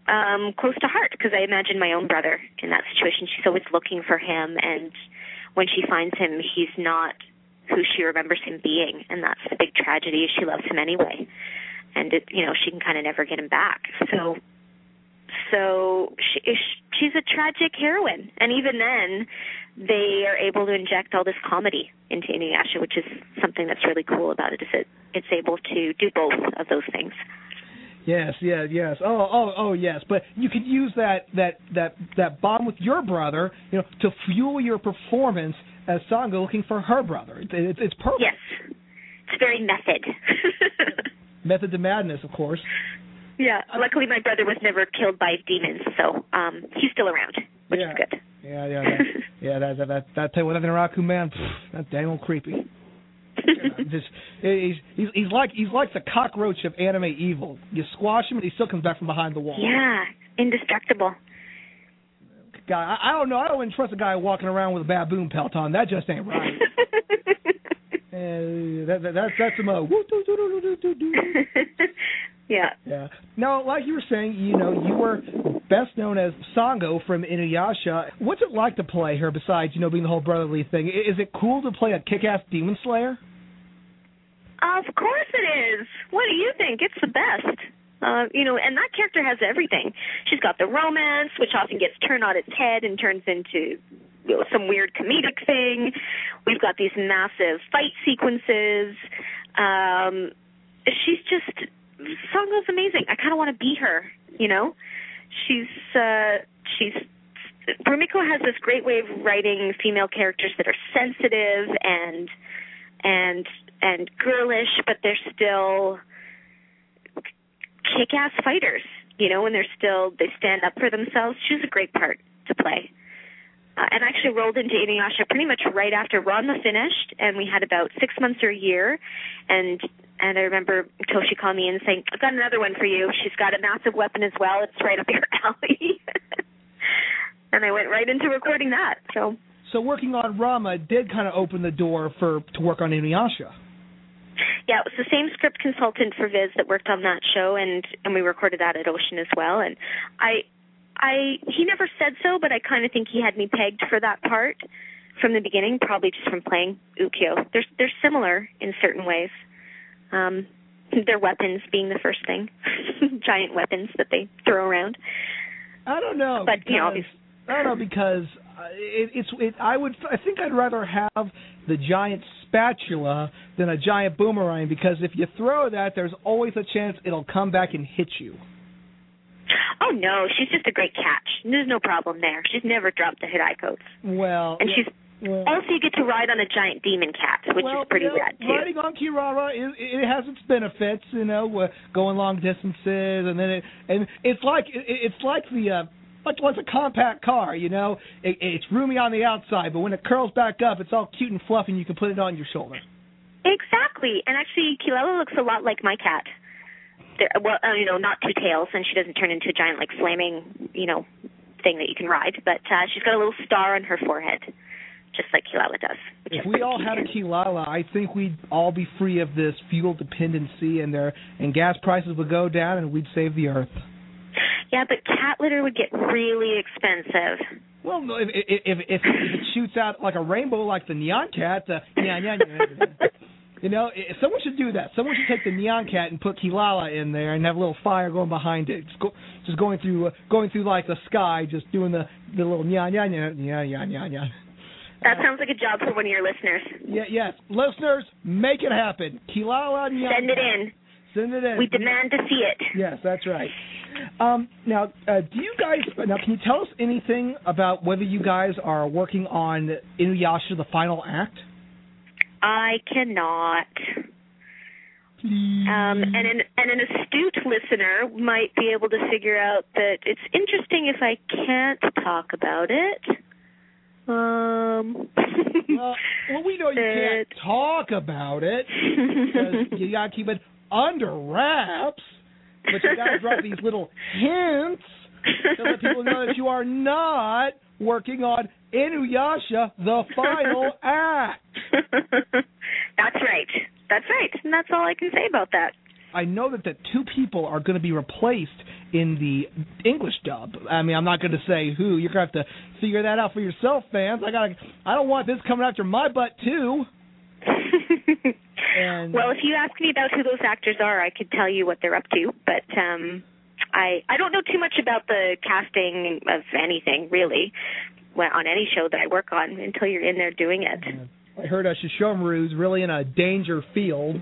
um close to heart because I imagine my own brother in that situation. She's always looking for him, and when she finds him, he's not who she remembers him being, and that's the big tragedy. She loves him anyway, and it, you know she can kind of never get him back. So so she, she's a tragic heroine, and even then, they are able to inject all this comedy into Inuyasha, which is something that's really cool about it. Is it it's able to do both of those things. Yes, yeah, yes. Oh, oh, oh, yes. But you could use that that that that bond with your brother, you know, to fuel your performance as Sango looking for her brother. It, it, it's perfect. Yes, it's very method. Method to madness, of course. yeah. Luckily, my brother was never killed by demons, so um he's still around, which Yeah. is good. Yeah, yeah, that, yeah. That that that, that tell you what, that Naraku man, pff, that dang old creepy. Just he's he's he's like he's like the cockroach of anime evil. You squash him and he still comes back from behind the wall. Yeah, indestructible. Guy, I, I don't know. I don't trust a guy walking around with a baboon pelt on. That just ain't right. Uh, that, that, that's that's some uh, yeah. Yeah. Now, like you were saying, you know, you were best known as Sango from Inuyasha. What's it like to play her besides, you know, being the whole brotherly thing? Is it cool to play a kick-ass demon slayer? Of course it is. What do you think? It's the best. Uh, you know, and that character has everything. She's got the romance, which often gets turned on its head and turns into you know, some weird comedic thing. We've got these massive fight sequences. Um, she's just Sango's amazing. I kind of want to be her. You know, she's uh, she's Rumiko has this great way of writing female characters that are sensitive and and and girlish, but they're still kick-ass fighters. You know, and they're still they stand up for themselves. She's a great part to play. Uh, and I actually rolled into Inuyasha pretty much right after Ranma finished, and we had about six months or a year. And and I remember Toshi calling me and saying, "I've got another one for you. She's got a massive weapon as well. It's right up your alley." and I went right into recording that. So So working on Ranma did kind of open the door for to work on Inuyasha. Yeah, it was the same script consultant for Viz that worked on that show, and and we recorded that at Ocean as well. And I, I he never said so, but I kind of think he had me pegged for that part from the beginning, probably just from playing Ukyo. They're they're similar in certain ways. Um, their weapons being the first thing, giant weapons that they throw around. I don't know. But you know, because- I don't know because uh, it, it's it, I would I think I'd rather have the giant spatula than a giant boomerang because if you throw that, there's always a chance it'll come back and hit you. Oh no, she's just a great catch. There's no problem there. She's never dropped the Hiraikotsu. Well, And she's well, also you get to ride on a giant demon cat, which well, is pretty you know, rad too. Well, riding on Kirara, it, it has its benefits, you know, going long distances, and then it and it's like it, it's like the uh, like like a compact car, you know. It, it's roomy on the outside, but when it curls back up, it's all cute and fluffy, and you can put it on your shoulder. Exactly. And actually, Kilala looks a lot like my cat. There, well, uh, you know, not two tails, and she doesn't turn into a giant like flaming, you know, thing that you can ride. But uh, she's got a little star on her forehead, just like Kilala does. If we all had a Kilala, I think we'd all be free of this fuel dependency, and there and gas prices would go down, and we'd save the earth. Yeah, but cat litter would get really expensive. Well, no, if if if, if it shoots out like a rainbow, like the neon cat, uh, neon, neon, neon, you know, someone should do that. Someone should take the neon cat and put Kilala in there and have a little fire going behind it, just, go, just going through uh, going through like the sky, just doing the the little neon, neon, neon, neon, neon, neon. That sounds like a job for one of your listeners. Yeah, yes, listeners, make it happen. Kilala, neon. Send it in. Send it in. We demand to see it. Yes, that's right. Um, now, uh, do you guys now? Can you tell us anything about whether you guys are working on Inuyasha: The Final Act? I cannot. Um, and an and an astute listener might be able to figure out that it's interesting if I can't talk about it. Um. well, well, we know you can't talk about it because you gotta keep it under wraps. But you gotta drop these little hints to let people know that you are not working on Inuyasha: The Final Act. That's right. That's right. And that's all I can say about that. I know that the two people are going to be replaced in the English dub. I mean, I'm not going to say who. You're going to have to figure that out for yourself, fans. I got. I don't want this coming after my butt too. and well, if you ask me about who those actors are, I could tell you what they're up to. But um I I don't know too much about the casting of anything really, well, on any show that I work on until you're in there doing it. I heard uh, Sesshomaru's really in a danger field.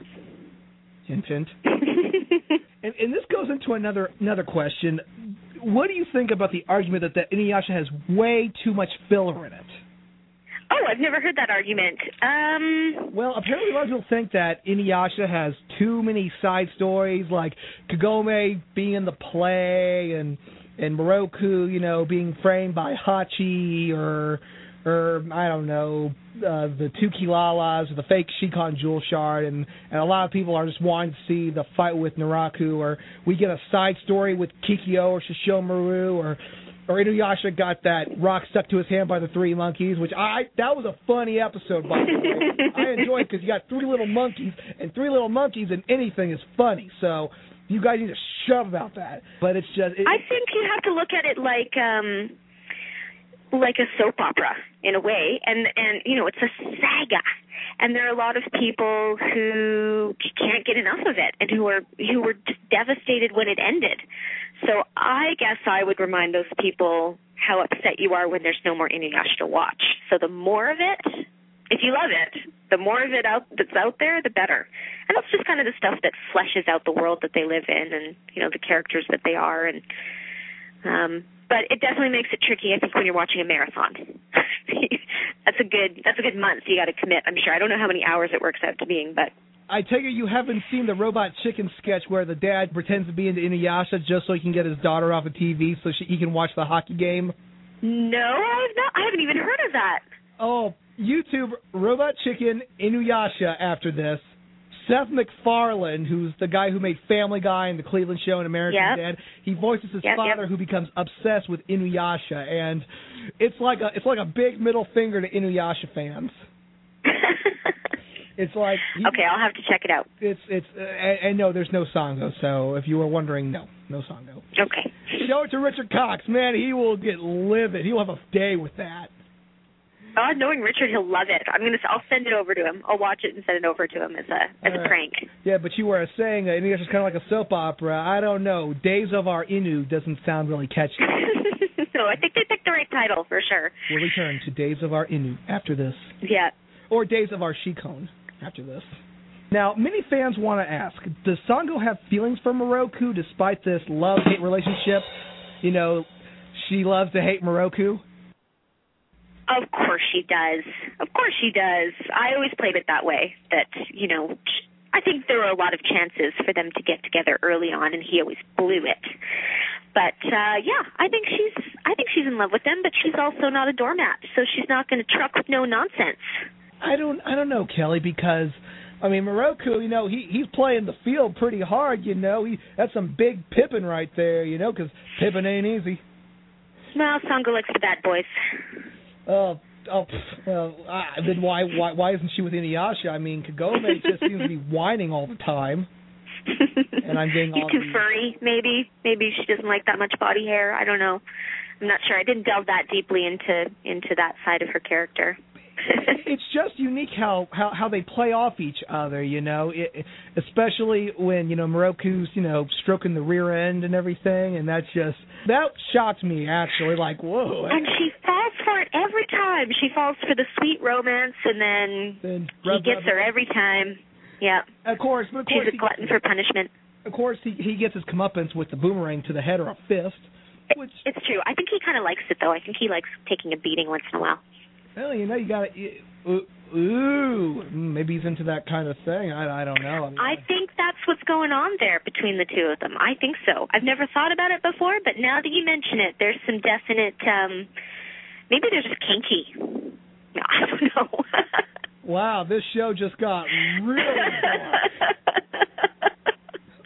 Hint, hint. and, and this goes into another another question. What do you think about the argument that, that Inuyasha has way too much filler in it? Oh, I've never heard that argument. Um. Well, apparently a lot of people think that Inuyasha has too many side stories, like Kagome being in the play and and Miroku, you know, being framed by Hachi or or I don't know uh, the two Kilalas or the fake Shikon jewel shard, and and a lot of people are just wanting to see the fight with Naraku, or we get a side story with Kikyo or Sesshomaru, or or Inuyasha got that rock stuck to his hand by the three monkeys, which I that was a funny episode. By the way, I enjoyed because you got three little monkeys, and three little monkeys and anything is funny. So you guys need to shove about that. But it's just. It, I think you have to look at it like um like a soap opera in a way, and and you know it's a saga, and there are a lot of people who can't get enough of it, and who are who were just devastated when it ended. So I guess I would remind those people how upset you are when there's no more Inuyasha to watch. So the more of it, if you love it, the more of it out that's out there, the better. And that's just kind of the stuff that fleshes out the world that they live in, and you know the characters that they are, and um, but it definitely makes it tricky. I think when you're watching a marathon, that's a good that's a good month. You got to commit. I'm sure. I don't know how many hours it works out to being, but I take it you haven't seen the Robot Chicken sketch where the dad pretends to be into Inuyasha just so he can get his daughter off of TV so she, he can watch the hockey game. No, I've not. I haven't even heard of that. Oh, YouTube Robot Chicken Inuyasha. After this, Seth MacFarlane, who's the guy who made Family Guy and The Cleveland Show and American Yep. Dad, he voices his Yep, father, yep. who becomes obsessed with Inuyasha, and it's like a it's like a big middle finger to Inuyasha fans. it's like he- Okay, I'll have to check it out. it's it's uh, and, and no, there's no song though. So if you were wondering, no, no song though. Okay. Show it to Richard Cox, man. He will get livid. He'll have a day with that. Oh, knowing Richard, he'll love it. I'm gonna. I'll send it over to him. I'll watch it and send it over to him as a as All a prank. Yeah, but you were saying that Inuyasha's kind of like a soap opera. I don't know. Days of Our Inu doesn't sound really catchy. so I think they picked the right title for sure. We'll return to Days of Our Inu after this, Yeah. or Days of Our Shikon after this. Now, many fans want to ask: Does Sango have feelings for Miroku despite this love-hate relationship? You know, she loves to hate Miroku. Of course she does. Of course she does. I always played it that way. That you know, I think there were a lot of chances for them to get together early on, and he always blew it. But uh yeah, I think she's I think she's in love with him, but she's also not a doormat, so she's not going to truck with no nonsense. I don't I don't know Kelly because I mean Miroku, you know, he he's playing the field pretty hard, you know. He that's some big Pippin right there, you know, because Pippin ain't easy. Well, Sango likes the bad boys. Oh, oh, well, ah, then why why why isn't she with Inuyasha? I mean, Kagome just seems to be whining all the time. And I'm getting all too the- furry, maybe. Maybe she doesn't like that much body hair. I don't know. I'm not sure. I didn't delve that deeply into into that side of her character. it's just unique how how how they play off each other, you know. It, especially when you know Miroku's you know stroking the rear end and everything, and that's just that shocked me actually. Like whoa. And she falls for it every time. She falls for the sweet romance, and then Then he gets rub, her every time. Yeah. Of course, but of course She's a he, glutton for punishment. of course he he gets his comeuppance with the boomerang to the head or a fist. Which It's true. I think he kind of likes it though. I think he likes taking a beating once in a while. Well, you know, you got to. Ooh, maybe he's into that kind of thing. I I don't know. I mean, I think that's what's going on there between the two of them. I think so. I've never thought about it before, but now that you mention it, there's some definite um maybe they're just kinky. No, I don't know. wow, this show just got really.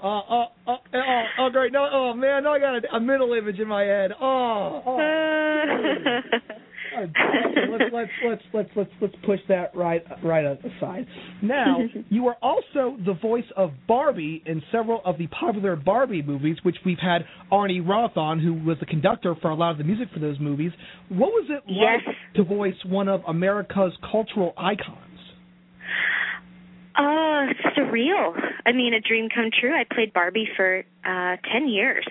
Uh, uh, uh, oh, oh, great! No, oh man, now I got a, a mental image in my head. Oh, oh. Let's let's let's let's let's let's push that right right aside. Now, you are also the voice of Barbie in several of the popular Barbie movies, which we've had Arnie Roth on, who was the conductor for a lot of the music for those movies. What was it Yes. like to voice one of America's cultural icons? Oh, surreal. I mean, a dream come true. I played Barbie for uh 10 years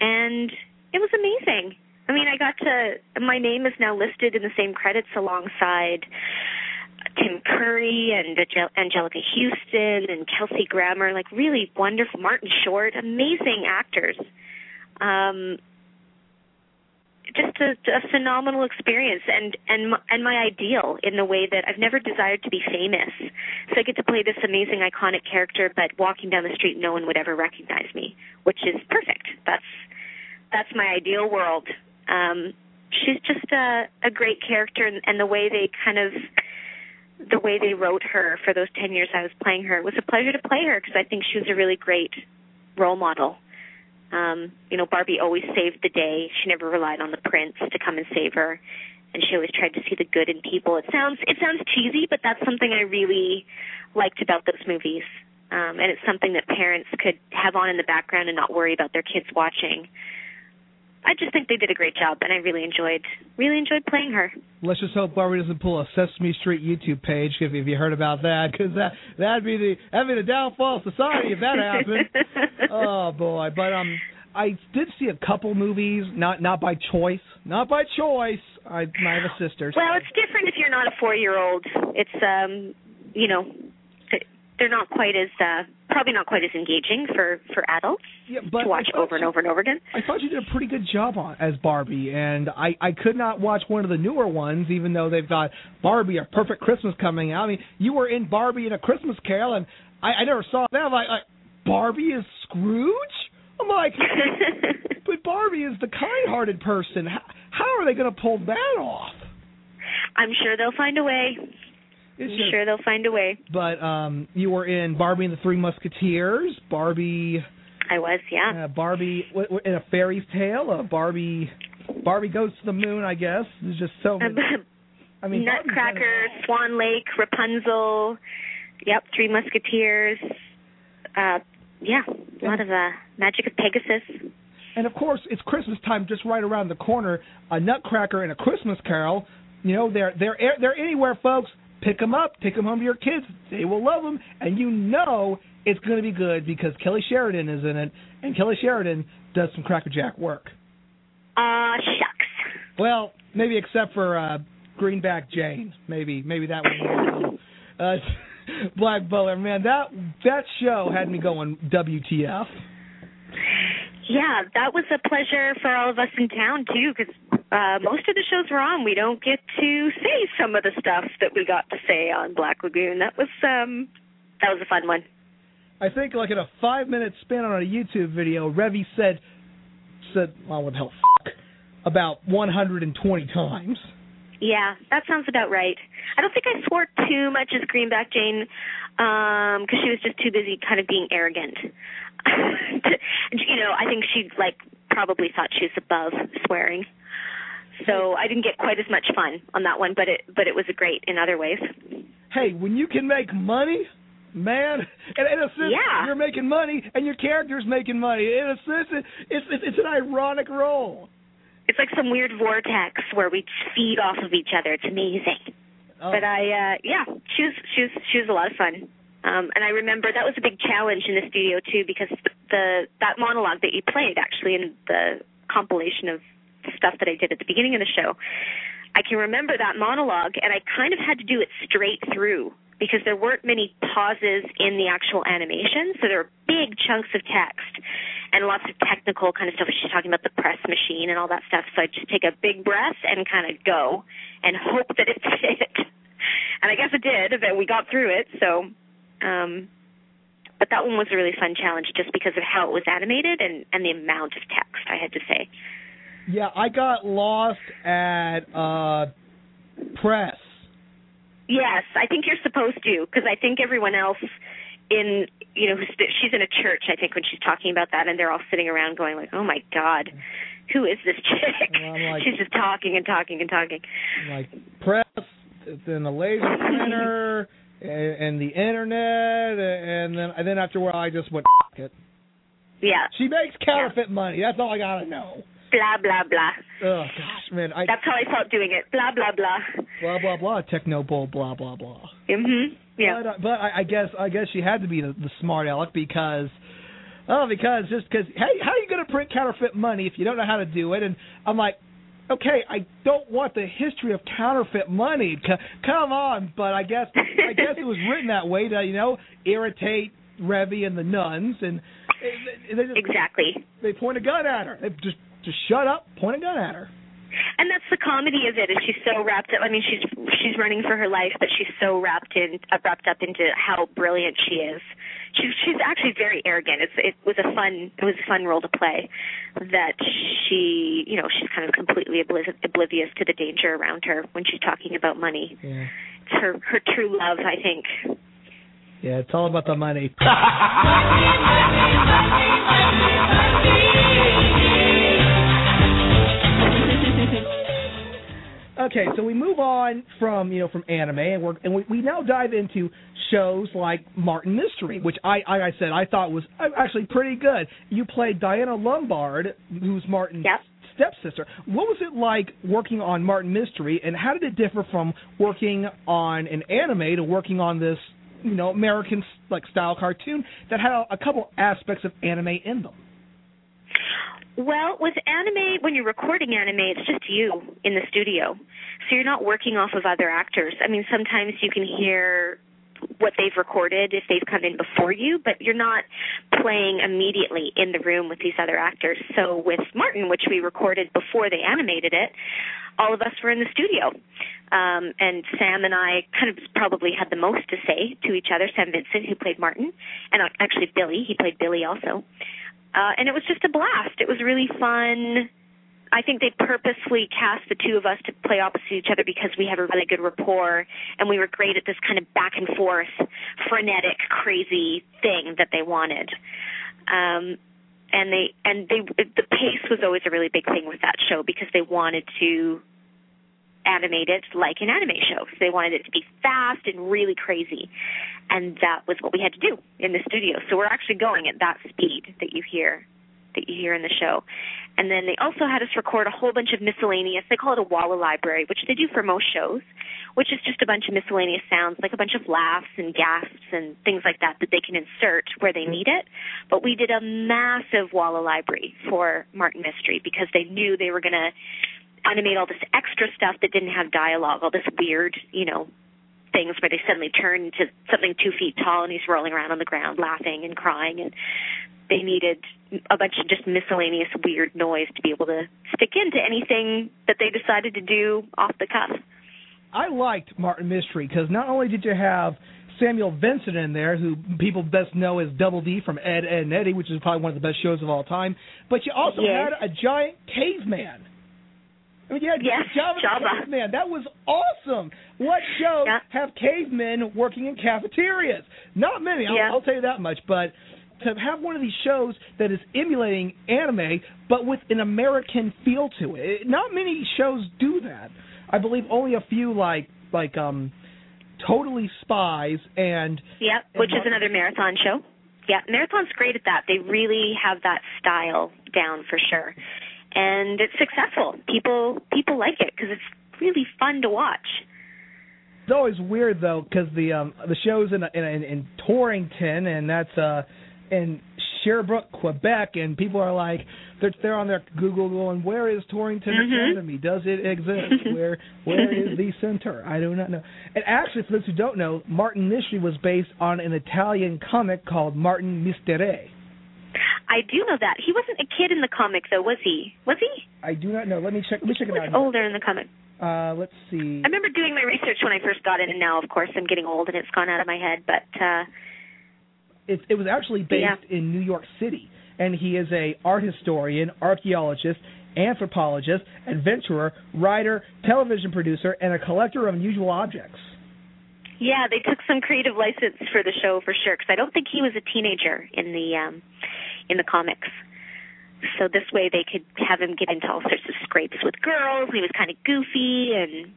and it was amazing. I mean, I got to my name is now listed in the same credits alongside Tim Curry and Anjelica Huston and Kelsey Grammer, like really wonderful Martin Short, amazing actors. Um just a, a phenomenal experience and and my, and my ideal in the way that I've never desired to be famous. So I get to play this amazing iconic character, but walking down the street, no one would ever recognize me, which is perfect. That's that's my ideal world. Um, she's just a a great character, and, and the way they kind of the way they wrote her for those ten years I was playing her it was a pleasure to play her because I think she was a really great role model. Um, you know, Barbie always saved the day. She never relied on the prince to come and save her, and she always tried to see the good in people. It sounds it sounds cheesy, but that's something I really liked about those movies. Um, and it's something that parents could have on in the background and not worry about their kids watching. I just think they did a great job, and I really enjoyed really enjoyed playing her. Let's just hope Barbie doesn't pull a Sesame Street YouTube page if, if you heard about that, because that that'd be the that'd be the downfall of society if that happened. oh boy! But um, I did see a couple movies, not not by choice, not by choice. I, I have a sister. so- Well, it's different if you're not a four year old. It's um, you know, they're not quite as uh, probably not quite as engaging for for adults but to watch over and you- over and over again. I thought you did a pretty good job on as Barbie, and I I could not watch one of the newer ones, even though they've got Barbie: A Perfect Christmas coming out. I mean, you were in Barbie and a Christmas Carol, and I, I never saw that. I'm like, like Barbie is Scrooge. I'm like, but Barbie is the kind-hearted person. How, how are they going to pull that off? I'm sure they'll find a way. I'm It's just- sure they'll find a way. But um, you were in Barbie and the Three Musketeers, Barbie. I was, yeah. Uh, Barbie w- w- in a fairy's tale. Uh, Barbie. Barbie goes to the moon. I guess there's just so many. I mean, Nutcracker, Swan Lake, Rapunzel. Yep, Three Musketeers. Uh, yeah, a lot of uh, Magic of Pegasus. And of course, it's Christmas time just right around the corner. A Nutcracker and a Christmas Carol. You know, they're they're they're anywhere, folks. Pick them up, take them home to your kids. They will love them, and you know it's going to be good because Kelly Sheridan is in it, and Kelly Sheridan does some crackerjack work. Uh, shucks. Well, maybe except for uh Greenback Jane. Maybe maybe that one. uh, Black Butler, man, that that show had me going WTF. Yeah, that was a pleasure for all of us in town too, because uh, most of the shows we're on, we don't get to say some of the stuff that we got to say on Black Lagoon. That was um, that was a fun one. I think like in a five minute span on a YouTube video, Revy said said well what the hell fuck about one hundred and twenty times. Yeah, that sounds about right. I don't think I swore too much as Greenback Jane, um, because she was just too busy kind of being arrogant. you know, I think she like probably thought she was above swearing. So I didn't get quite as much fun on that one, but it but it was great in other ways. Hey, when you can make money, man, and in a sense Yeah. you're making money and your character's making money. In a sense, it, it's it's it's an ironic role. It's like some weird vortex where we feed off of each other. It's amazing. Oh. But I, uh yeah, she was she was she was a lot of fun. Um, and I remember that was a big challenge in the studio too because the that monologue that you played actually in the compilation of stuff that I did at the beginning of the show, I can remember that monologue and I kind of had to do it straight through because there weren't many pauses in the actual animation, so there were big chunks of text and lots of technical kind of stuff. She's talking about the press machine and all that stuff. So I just take a big breath and kind of go and hope that it fit. And I guess it did. That we got through it. So, um, but that one was a really fun challenge just because of how it was animated and and the amount of text. I had to say. Yeah, I got lost at uh press. Yes, I think you're supposed to because I think everyone else in you know she's in a church I think when she's talking about that and they're all sitting around going like oh my god who is this chick? Like, she's just talking and talking and talking. Like press then the laser printer and, and the internet and then and then after a while I just went it. Yeah. She makes counterfeit yeah. money. That's all I gotta know blah blah blah. Oh gosh, man! I, That's how I felt doing it. Blah blah blah. Blah blah blah. Techno bull. Blah blah blah. Mhm. Yeah. But, uh, but I, I guess I guess she had to be the, the smart aleck because. Oh, because just because, hey, how are you going to print counterfeit money if you don't know how to do it? And I'm like, okay, I don't want the history of counterfeit money. C- come on, but I guess I guess it was written that way to you know irritate Revy and the nuns, and they, they just, exactly they point a gun at her. They just just shut up, point a gun at her. And that's the comedy of it. Is she's so wrapped up? I mean, she's she's running for her life, but she's so wrapped in uh, wrapped up into how brilliant she is. She's she's actually very arrogant. It's it was a fun it was a fun role to play. That she you know she's kind of completely oblivious, oblivious to the danger around her when she's talking about money. Yeah. It's her her true love, I think. Yeah, it's all about the money. okay, so we move on from you know from anime, and we're and we, we now dive into shows like Martin Mystery, which I like I said I thought was actually pretty good. You played Diana Lombard, who's Martin's yep. stepsister. What was it like working on Martin Mystery, and how did it differ from working on an anime to working on this you know American like style cartoon that had a couple aspects of anime in them? Well, with anime, when you're recording anime, it's just you in the studio. So you're not working off of other actors. I mean, sometimes you can hear what they've recorded if they've come in before you, but you're not playing immediately in the room with these other actors. So with Martin, which we recorded before they animated it, all of us were in the studio. Um, and Sam and I kind of probably had the most to say to each other. Sam Vincent, who played Martin, and actually Billy, he played Billy also. Uh, and it was just a blast. It was really fun. I think they purposely cast the two of us to play opposite each other because we have a really good rapport and we were great at this kind of back and forth, frenetic, crazy thing that they wanted. Um, and they and they the pace was always a really big thing with that show because they wanted to animate it like an anime show. So they wanted it to be fast and really crazy. And that was what we had to do in the studio. So we're actually going at that speed that you hear that you hear in the show. And then they also had us record a whole bunch of miscellaneous, they call it a Walla library, which they do for most shows, which is just a bunch of miscellaneous sounds, like a bunch of laughs and gasps and things like that that they can insert where they need it. But we did a massive Walla library for Martin Mystery because they knew they were going to animate all this extra stuff that didn't have dialogue, all this weird, you know, things where they suddenly turn into something two feet tall and he's rolling around on the ground laughing and crying and they needed a bunch of just miscellaneous weird noise to be able to stick into anything that they decided to do off the cuff. I liked Martin Mystery because not only did you have Samuel Vincent in there, who people best know as Double D from Ed, Edd n Eddy, which is probably one of the best shows of all time, but you also yes. had a giant caveman yeah, yes, Java, Java. Caveman. That was awesome. What shows yeah. have cavemen working in cafeterias? Not many. I'll, yeah. I'll tell you that much. But to have one of these shows that is emulating anime, but with an American feel to it, not many shows do that. I believe only a few, like like um, Totally Spies and yeah, which and is another marathon show. Yeah, Marathon's great at that. They really have that style down for sure and it's successful. People people like it because it's really fun to watch. It's always weird though because the um the show's in in, in Torrington and that's uh in Sherbrooke, Quebec, and people are like, they're, they're on their Google going, where is Torrington Mhm. Academy? Does it exist? where where is the center? I do not know. And actually, for those who don't know, Martin Mystery was based on an Italian comic called Martin Mystere. I do know that. He wasn't a kid in the comic, though, was he? Was he? I do not know. Let me check. Let me check He it was out. older in the comic. Uh, let's see. I remember doing my research when I first got it, and now, of course, I'm getting old and it's gone out of my head. But uh It, it was actually based Yeah. in New York City, and he is a art historian, archaeologist, anthropologist, adventurer, writer, television producer, and a collector of unusual objects. yeah, they took some creative license for the show for sure. Because I don't think he was a teenager in the um in the comics. So this way they could have him get into all sorts of scrapes with girls. He was kind of goofy, and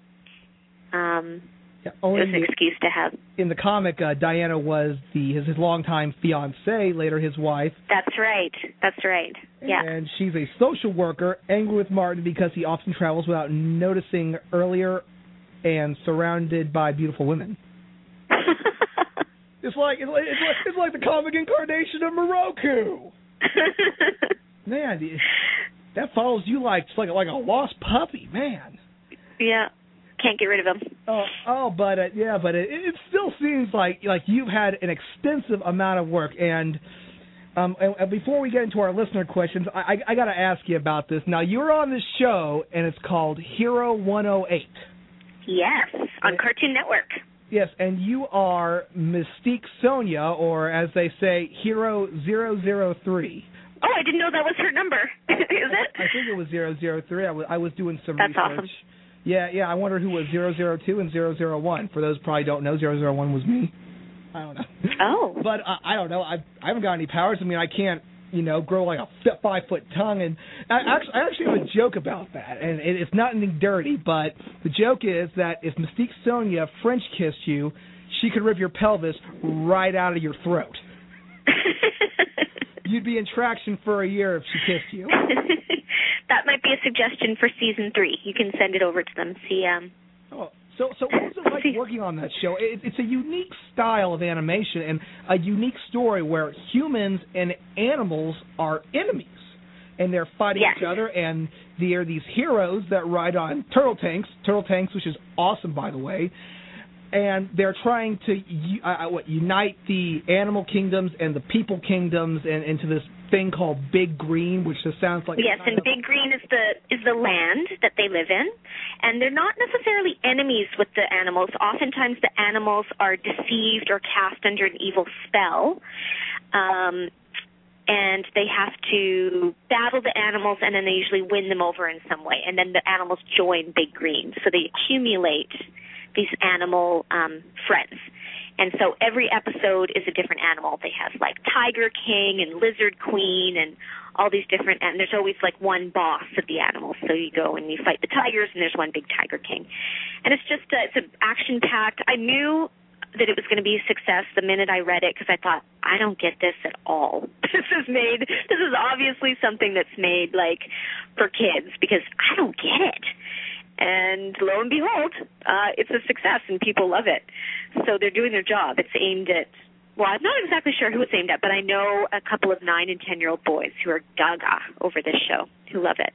um Yeah, it only was an excuse to have. in the comic, uh, Diana was the his, his longtime fiance, later his wife, That's right. That's right. Yeah. and she's a social worker, angry with Martin because he often travels without noticing earlier, and surrounded by beautiful women. It's like it's like it's like, it's like the comic incarnation of Miroku. Man, the- that follows you like it's like like a lost puppy, man. yeah. Can't get rid of him. Oh, oh, but uh, yeah, but it, it still seems like like you've had an extensive amount of work. And um, and, and before we get into our listener questions, I, I, I got to ask you about this. Now you're on this show, and it's called Hero 108. Yes, on Cartoon Network. Yes, and you are Mystique Sonia, or as they say, Hero 003. Oh, I didn't know that was her number. Is it? I think it was 003. I was, I was doing some That's research. awesome. Yeah, yeah. I wonder who was 002 and 001. For those who probably don't know, 001 was me. I don't know. Oh. But uh, I don't know. I I haven't got any powers. I mean, I can't, you know, grow like a five foot tongue. And I actually, I actually have a joke about that, and it, it's not anything dirty. But the joke is that if Mystique Sonia French kissed you, she could rip your pelvis right out of your throat. You'd be in traction for a year if she kissed you. that might be a suggestion for season three. You can send it over to them. See, um, Oh, so so what was it like working on that show? It, it's a unique style of animation and a unique story where humans and animals are enemies, and they're fighting Yes. each other. And they're these heroes that ride on turtle tanks, turtle tanks, which is awesome, by the way. And they're trying to uh, uh, what unite the animal kingdoms and the people kingdoms and into this thing called Big Green, which just sounds like yes, and Big Green is the is the land that they live in, and they're not necessarily enemies with the animals. Oftentimes, the animals are deceived or cast under an evil spell. Um, and they have to battle the animals and then they usually win them over in some way and then the animals join big green so they accumulate these animal um friends and so every episode is a different animal they have like tiger king and lizard queen and all these different and there's always like one boss of the animals so you go and you fight the tigers and there's one big tiger king and it's just it's an action packed i knew that it was going to be a success the minute I read it because I thought I don't get this at all. This is made. This is obviously something that's made like for kids because I don't get it. And lo and behold, uh, it's a success and people love it. So they're doing their job. It's aimed at. Well, I'm not exactly sure who it's aimed at, but I know a couple of nine and ten year old boys who are gaga over this show who love it.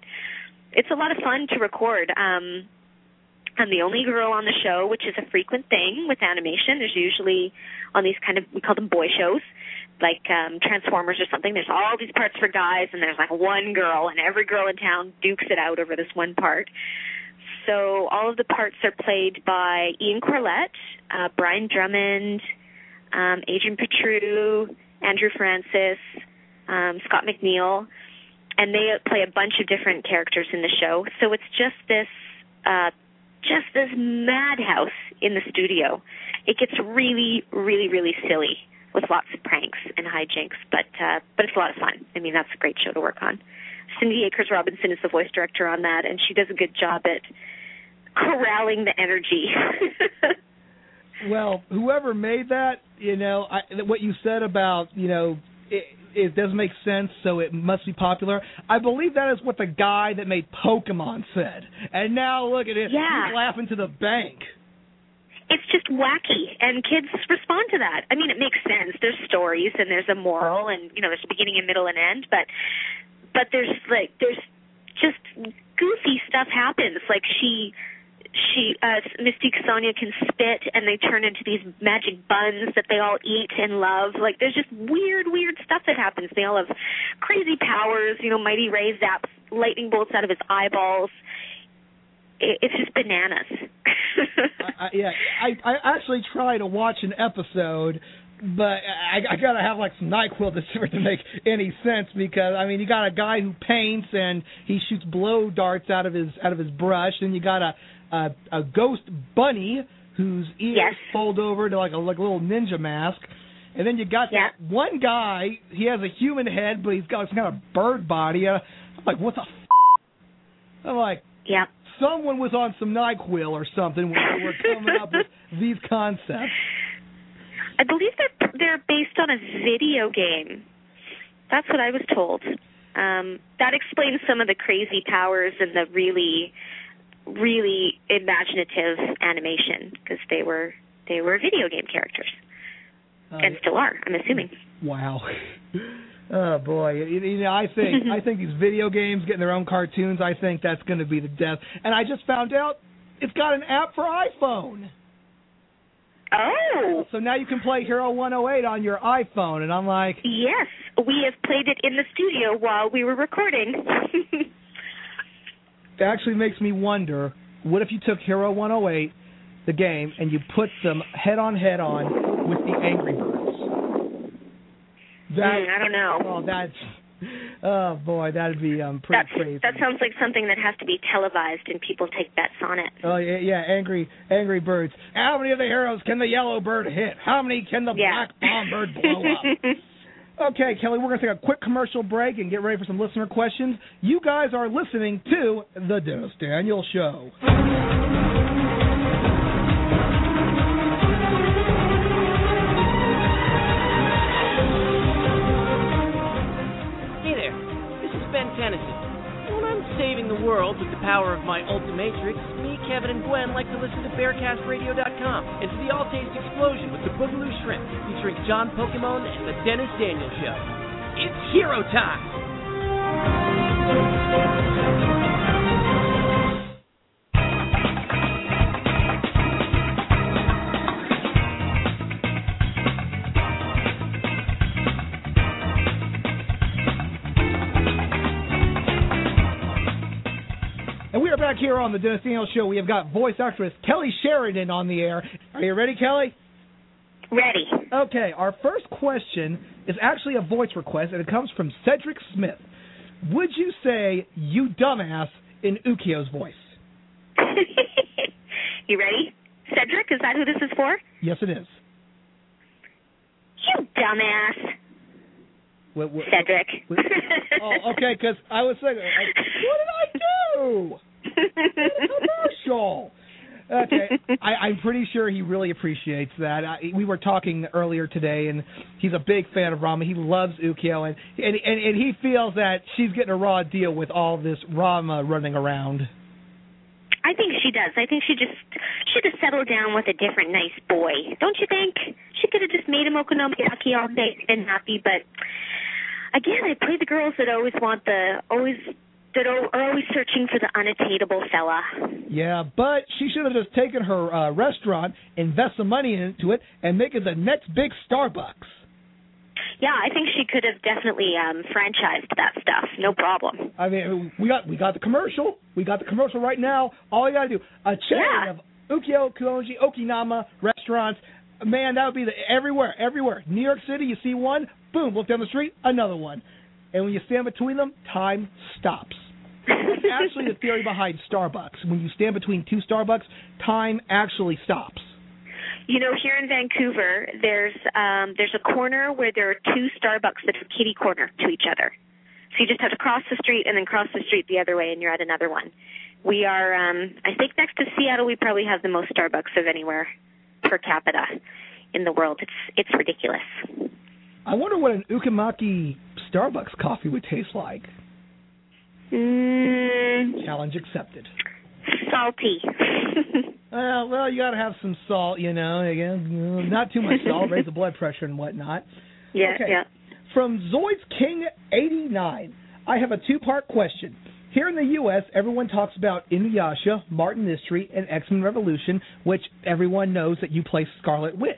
It's a lot of fun to record. Um, I'm the only girl on the show, which is a frequent thing with animation. There's usually on these kind of we call them boy shows, like um Transformers or something. There's all these parts for guys, and there's like one girl, and every girl in town dukes it out over this one part. So all of the parts are played by Ian Corlett, uh, Brian Drummond, um, Adrian Petriw, Andrew Francis, um, Scott McNeil, and they play a bunch of different characters in the show. So it's just this. Uh, just this madhouse in the studio. It gets really, really, really silly with lots of pranks and hijinks, but uh, but it's a lot of fun. I mean, that's a great show to work on. Cindy Akers Robinson is the voice director on that, and she does a good job at corralling the energy. Well, whoever made that, you know, I, what you said about, you know, it, it doesn't make sense, so it must be popular. I believe that is what the guy that made Pokemon said. And now look at it. Yeah. He's laughing to the bank. it's just wacky and kids respond to that. I mean, it makes sense. There's stories and there's a moral and you know, there's a beginning and middle and end, but but there's like there's just goofy stuff happens. Like she she uh Mystique Sonia can spit and they turn into these magic buns that they all eat and love. Like there's just weird, weird stuff that happens. They all have crazy powers. You know, Mighty Ray zaps lightning bolts out of his eyeballs. It, it's just bananas. I, I, yeah, I I actually tried to watch an episode, but I, I gotta have like some Nyquil to for it to make any sense because I mean you got a guy who paints and he shoots blow darts out of his out of his brush, and you got a a, a ghost bunny whose ears Yes. fold over to like a like a little ninja mask. And then you got Yeah. that one guy. He has a human head, but he's got some kind of bird body. Uh, I'm like, what the? F-? I'm like, yeah. someone was on some Nyquil or something when they were coming up with these concepts. I believe they're they're based on a video game. That's what I was told. Um, that explains some of the crazy powers and the really, really imaginative animation because they were they were video game characters Uh, and still are. I'm assuming. Wow. Oh boy, you, you know I think I think these video games getting their own cartoons. I think that's going to be the death. And I just found out it's got an app for iPhone. Oh. So now you can play Hero 108 on your iPhone, and I'm like, Yes, we have played it in the studio while we were recording. it actually makes me wonder, what if you took Hero 108, the game, and you put them head on head on with the Angry Birds? That Mm, I don't know. Oh, that's oh boy, that'd be um pretty That's, crazy. that sounds like something that has to be televised and people take bets on it. Oh yeah, yeah, angry, angry birds. How many of the heroes can the yellow bird hit? How many can the Yeah. black bombird blow up? Okay, Kelly, we're gonna take a quick commercial break and get ready for some listener questions. You guys are listening to the Dennis Daniel Show. When I'm saving the world with the power of my Ultimatrix, me, Kevin, and Gwen like to listen to BearcastRadio.com and to the All Taste Explosion with the Boogaloo Shrimp, featuring John Pokemon and the Dennis Daniel Show. It's hero time! Back here on the Dennis Daniel Show. We have got voice actress Kelly Sheridan on the air. Are you ready, Kelly? Ready. Okay, our first question is actually a voice request, and it comes from Cedric Smith. Would you say "you dumbass" in Ukyo's voice? you ready? Cedric, is that who this is for? Yes, it is. You dumbass. What, what, Cedric. oh, okay, because I was like, what did I do? Oh, Commercial. Okay, I, I'm pretty sure he really appreciates that. I, we were talking earlier today, and he's a big fan of Ranma. He loves Ukyo, and and and, and he feels that she's getting a raw deal with all this Ranma running around. I think she does. I think she just should have settled down with a different nice boy. Don't you think? She could have just made him okonomiyaki all day and happy, but again, I play the girls that always want the always that are always searching for the unattainable fella. Yeah, but she should have just taken her uh, restaurant, invest some money into it, and make it the next big Starbucks. Yeah, I think she could have definitely um franchised that stuff. No problem. I mean, we got we got the commercial. We got the commercial right now. All you got to do a chain Yeah. of Ukyo Kuonji Okinama restaurants. Man, that would be the everywhere, everywhere. New York City, you see one, boom, look down the street, another one. And when you stand between them, time stops. That's actually the theory behind Starbucks. When you stand between two Starbucks, time actually stops. You know, here in Vancouver, there's um there's a corner where there are two Starbucks that are kitty corner to each other. So you just have to cross the street and then cross the street the other way and you're at another one. We are um I think next to Seattle we probably have the most Starbucks of anywhere per capita in the world. It's it's ridiculous. I wonder what an Ukamaki Starbucks coffee would taste like. Mm, Challenge accepted. salty. Well, well, you got to have some salt, you know. Again, not too much salt, raise the blood pressure and whatnot. yeah, Okay. yeah. From Zoids King eighty nine, I have a two-part question. Here in the U.S., everyone talks about Inuyasha, Martin Mystery, and X-Men Revolution, which everyone knows that you play Scarlet Witch.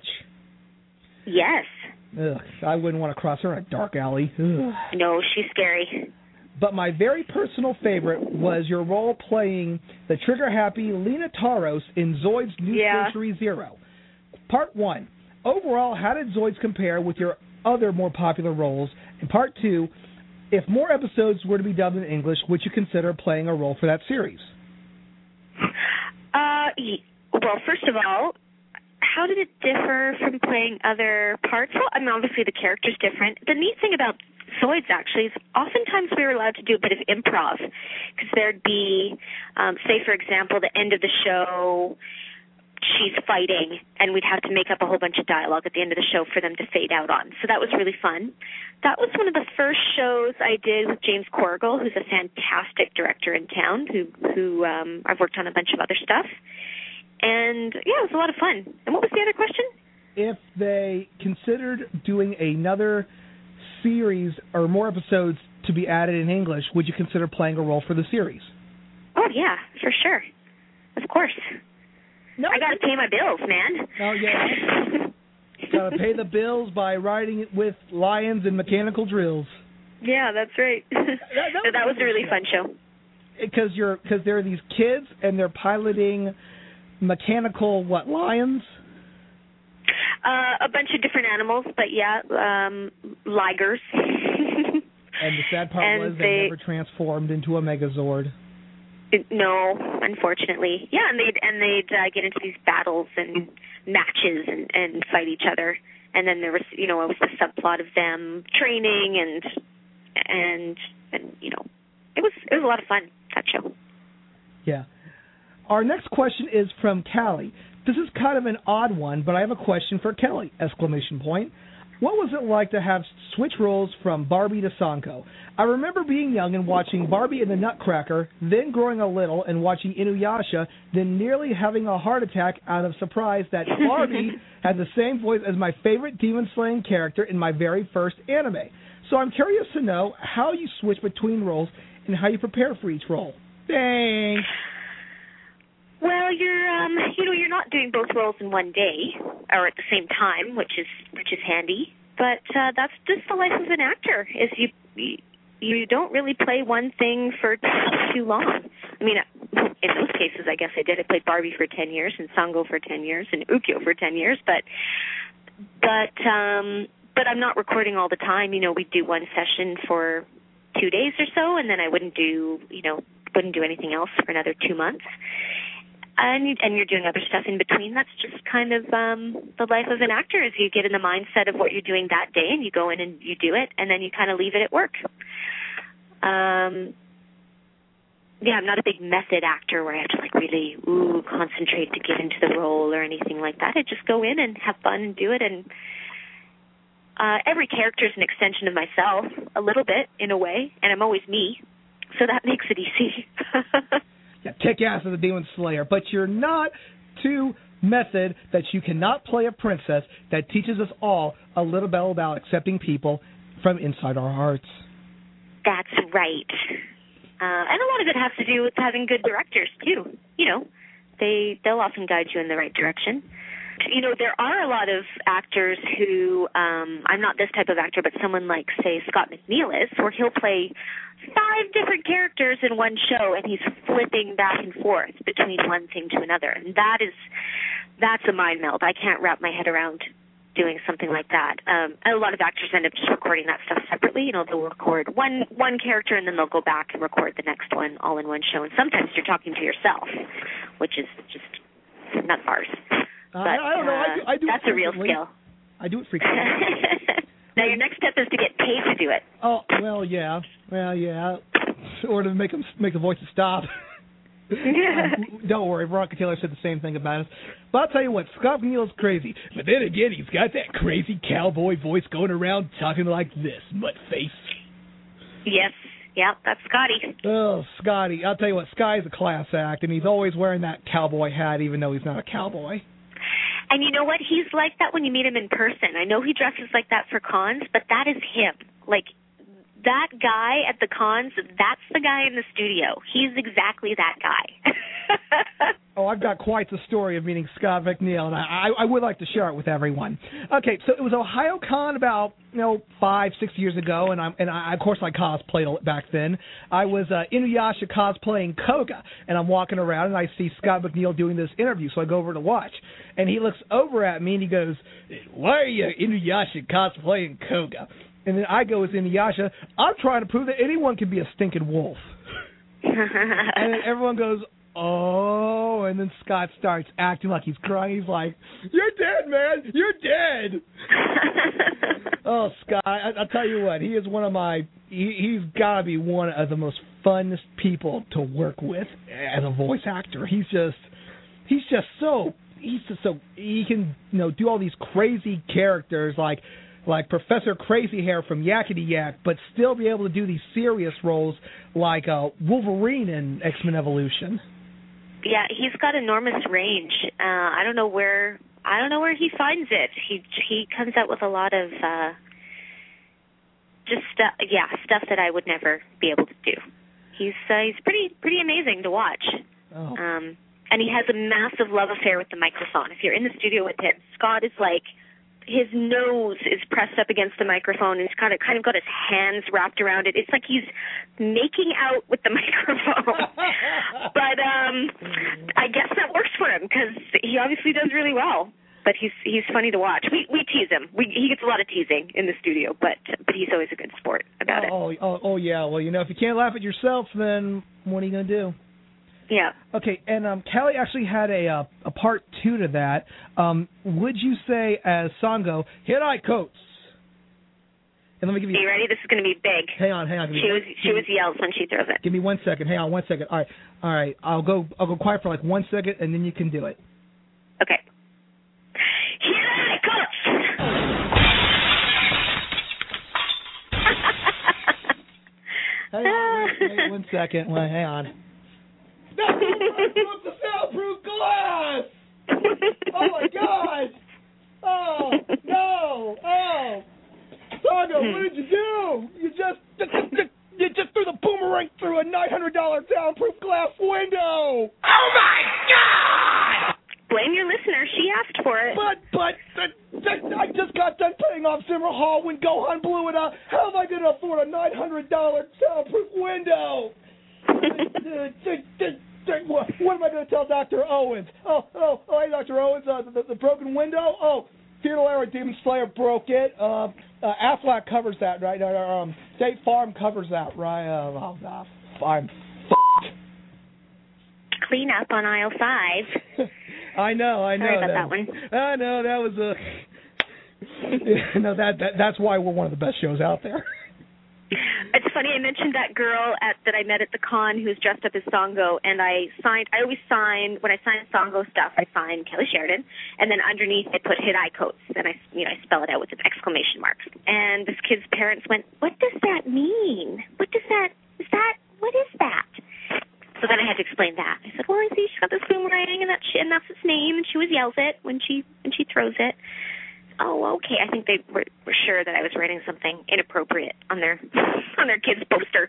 Yes. Ugh, I wouldn't want to cross her in a dark alley. Ugh. No, she's scary. But my very personal favorite was your role playing the trigger happy Leena Toros in Zoid's New Yeah. Century Zero. Part one. Overall, how did Zoids compare with your other more popular roles? And part two, if more episodes were to be dubbed in English, would you consider playing a role for that series? Uh, well, first of all, how did it differ from playing other parts? Well, I mean, obviously the character's different. The neat thing about Zoids actually is oftentimes we were allowed to do a bit of improv because there'd be, um, say, for example, the end of the show. She's fighting, and we'd have to make up a whole bunch of dialogue at the end of the show for them to fade out on. So that was really fun. That was one of the first shows I did with James Corrigal, who's a fantastic director in town, who who um, I've worked on a bunch of other stuff. And yeah, it was a lot of fun. And what was the other question? If they considered doing another series or more episodes to be added in English, would you consider playing a role for the series? Oh yeah, for sure. Of course. No, I gotta pay my bills, man. Oh yeah. Gotta pay the bills by riding it with lions and mechanical drills. Yeah, that's right. that, that was a really fun show. Because you're because there are these kids and they're piloting mechanical what lions. Uh, a bunch of different animals, but yeah, um, ligers. And the sad part And was they, they- never transformed into a Megazord. no, unfortunately. Yeah, and they'd and they'd uh, get into these battles and matches and and fight each other. And then there was, you know, it was the subplot of them training and and and you know, it was it was a lot of fun that show. Yeah. Our next question is from Callie. This is kind of an odd one, but I have a question for Kelly! Exclamation point. What was it like to have switch roles from Barbie to Sango? I remember being young and watching Barbie and the Nutcracker, then growing a little and watching Inuyasha, then nearly having a heart attack out of surprise that Barbie had the same voice as my favorite demon slaying character in my very first anime. So I'm curious to know how you switch between roles and how you prepare for each role. Thanks. Well, you're um you know, you're not doing both roles in one day or at the same time, which is which is handy. But uh that's just the life of an actor. Is you you, don't really play one thing for too long. I mean, in those cases, I guess I did. I played Barbie for 10 years and Sango for 10 years and Ukyo for 10 years, but but um but I'm not recording all the time. You know, we do one session for 2 days or so and then I wouldn't do, you know, wouldn't do anything else for another 2 months and you, and you're doing other stuff in between. That's just kind of um the life of an actor. Is you get in the mindset of what you're doing that day, and you go in and you do it, and then you kind of leave it at work. Um, yeah, I'm not a big method actor where I have to like really ooh concentrate to get into the role or anything like that. I just go in and have fun and do it, and uh, every character is an extension of myself, a little bit in a way, and I'm always me, so that makes it easy. Yeah, kick ass as a demon slayer, but you're not too method that you cannot play a princess that teaches us all a little bit about accepting people from inside our hearts. That's right. Uh, and a lot of it has to do with having good directors too. You know, they they'll often guide you in the right direction. You know, there are a lot of actors who um I'm not this type of actor, but someone like say Scott McNeil is, where he'll play five different characters in one show and he's flipping back and forth between one thing to another. And that is that's a mind meld. I can't wrap my head around doing something like that. Um, a lot of actors end up just recording that stuff separately. You know, they'll record one one character and then they'll go back and record the next one all in one show. And sometimes you're talking to yourself, which is just not ours. Uh, I don't know. I do, I do that's a real skill. I do it frequently. now your next step is to get paid to do it. oh well, yeah, well, yeah, or to make them make the voices stop. Um, don't worry, Veronica Taylor said the same thing about us. But I'll tell you what, Scott McNeil's crazy. But then again, he's got that crazy cowboy voice going around talking like this, mutt face. Yes. Yeah, that's Scotty. Oh, Scotty. I'll tell you what, Sky's a class act, and he's always wearing that cowboy hat, even though he's not a cowboy. And you know what? He's like that when you meet him in person. I know he dresses like that for cons, but that is him. Like that guy at the cons, that's the guy in the studio. He's exactly that guy. Oh, I've got quite the story of meeting Scott McNeil, and I, I, would like to share it with everyone. Okay, so it was Ohio Con about you know five, six years ago, and I'm and I, of course I cosplayed back then. I was uh, Inuyasha cosplaying Koga, and I'm walking around and I see Scott McNeil doing this interview, so I go over to watch, and he looks over at me and he goes, "Why are you Inuyasha cosplaying Koga?" And then I go as Inuyasha. I'm trying to prove that anyone can be a stinking wolf. and then everyone goes, oh, and then Scott starts acting like he's crying. He's like, "You're dead, man. You're dead." oh, Scott, I, I'll tell you what. He is one of my. He, he's got to be one of the most funnest people to work with as a voice actor. He's just, he's just so. He's just so he can you know do all these crazy characters like like Professor Crazy Hair from Yakety Yak, but still be able to do these serious roles like uh, Wolverine in X Men Evolution. yeah, he's got enormous range. Uh I don't know where I don't know where he finds it. He he comes out with a lot of uh just stuff yeah, stuff that I would never be able to do. He's uh, he's pretty pretty amazing to watch. Oh. Um and he has a massive love affair with the microphone. If you're in the studio with him, Scott is like his nose is pressed up against the microphone and he's kind of kind of got his hands wrapped around it. It's like he's making out with the microphone. but um I guess that works for him because he obviously does really well. But he's he's funny to watch. We we tease him. We he gets a lot of teasing in the studio, but but he's always a good sport about it. Oh, oh, oh, yeah. Well, you know, if you can't laugh at yourself, then what are you gonna do? Yeah. Okay, and um, Kelly actually had a uh, a part two to that. Um, would you say, as Sango, Hiraikotsu? And let me give you. Are you ready? This is going to be big. Hang on, hang on. Give me, She was she give was me- yells when she throws it. Give me one second. Hang on, one second. All right, all right. I'll go. I'll go quiet for like one second, and then you can do it. Okay. Hang on, wait, wait one second. Hang on. The soundproof glass! Oh my God! Oh no! Oh, Saga, what did you do? You just, you just threw the boomerang through a nine hundred dollar soundproof glass window. Oh my God! Blame your listener. She asked for it. But but but, but I just got done paying off Zimmer Hall when Gohan blew it up. How am I going to afford a nine hundred dollar soundproof window? what, what am I going to tell Doctor Owens? Oh oh oh, hey Doctor Owens, uh, the, the broken window. Oh, Theodore Lara Demon Slayer broke it. Uh, uh, Aflac covers that, right? Uh, um, State Farm covers that, right? Uh, oh, uh, I'm Clean up on aisle five. I know, I know. Sorry about that, that one. I know that was a. No, that, that that's why we're one of the best shows out there. It's funny. I mentioned that girl at that I met at the con who's dressed up as Sango, and I signed. I always sign when I sign Sango stuff. I sign Kelly Sheridan, and then underneath I put Hiraikotsu, and I you know I spell it out with an exclamation mark. And this kid's parents went, "What does that mean? What does that? Is that? What is that?" So then I had to explain that. I said, "Well, I see she's got this boomerang, and that she, and that's its name, and she always yells it when she when she throws it." Oh, okay. I think they were, were sure that I was writing something inappropriate on their on their kid's poster.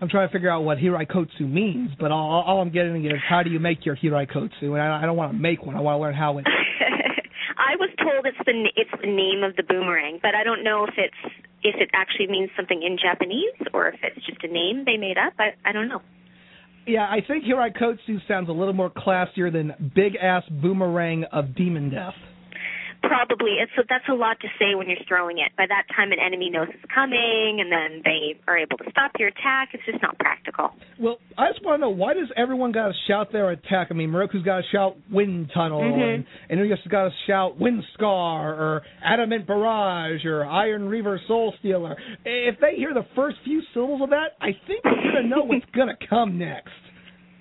I'm trying to figure out what Hiraikotsu means, but all, all I'm getting is how do you make your Hiraikotsu? And I, I don't want to make one. I want to learn how it. I was told it's the it's the name of the boomerang, but I don't know if it's if it actually means something in Japanese or if it's just a name they made up. I I don't know. Yeah, I think Hiraikotsu sounds a little more classier than Big Ass Boomerang of Demon Death. Probably it's that's a lot to say when you're throwing it. By that time, an enemy knows it's coming, and then they are able to stop your attack. It's just not practical. Well, I just want to know why does everyone got to shout their attack? I mean, Miroku's got to shout Wind Tunnel, Mhm. and and just got to shout Wind Scar or Adamant Barrage or Iron Reaver Soul Stealer. If they hear the first few syllables of that, I think they're gonna know what's gonna come next.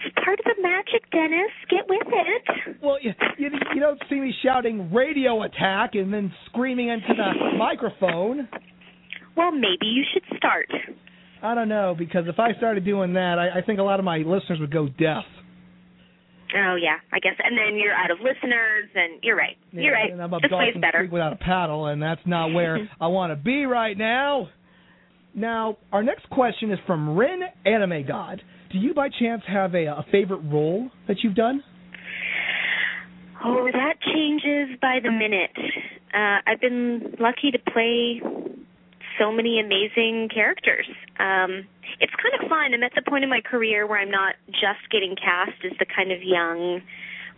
It's part of the magic, Dennis. Get with it. Well, you, you you don't see me shouting radio attack and then screaming into the microphone. Well, maybe you should start. I don't know because if I started doing that, I, I think a lot of my listeners would go deaf. Oh yeah, I guess. And then you're out of listeners, and you're right. Yeah, you're right. And I'm up This play's better. Creek without a paddle, and that's not where I want to be right now. Now, our next question is from Rin Anime God. Do you by chance have a, a favorite role that you've done? Oh, that changes by the minute. Uh, I've been lucky to play so many amazing characters. Um, it's kind of fun. I'm at the point in my career where I'm not just getting cast as the kind of young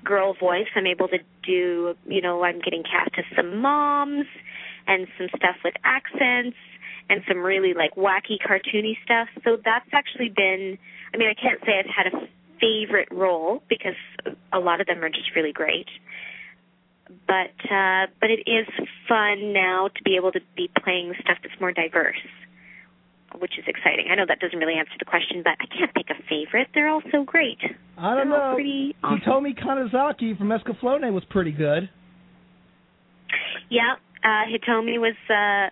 girl voice. I'm able to do, you know, I'm getting cast as some moms and some stuff with accents and some really like wacky cartoony stuff. So that's actually been I mean, I can't say I've had a favorite role because a lot of them are just really great. But uh but it is fun now to be able to be playing stuff that's more diverse, which is exciting. I know that doesn't really answer the question, but I can't pick a favorite. They're all so great. I don't They're know. Pretty awesome. Hitomi Kanzaki from Escaflowne was pretty good. Yeah, uh Hitomi was uh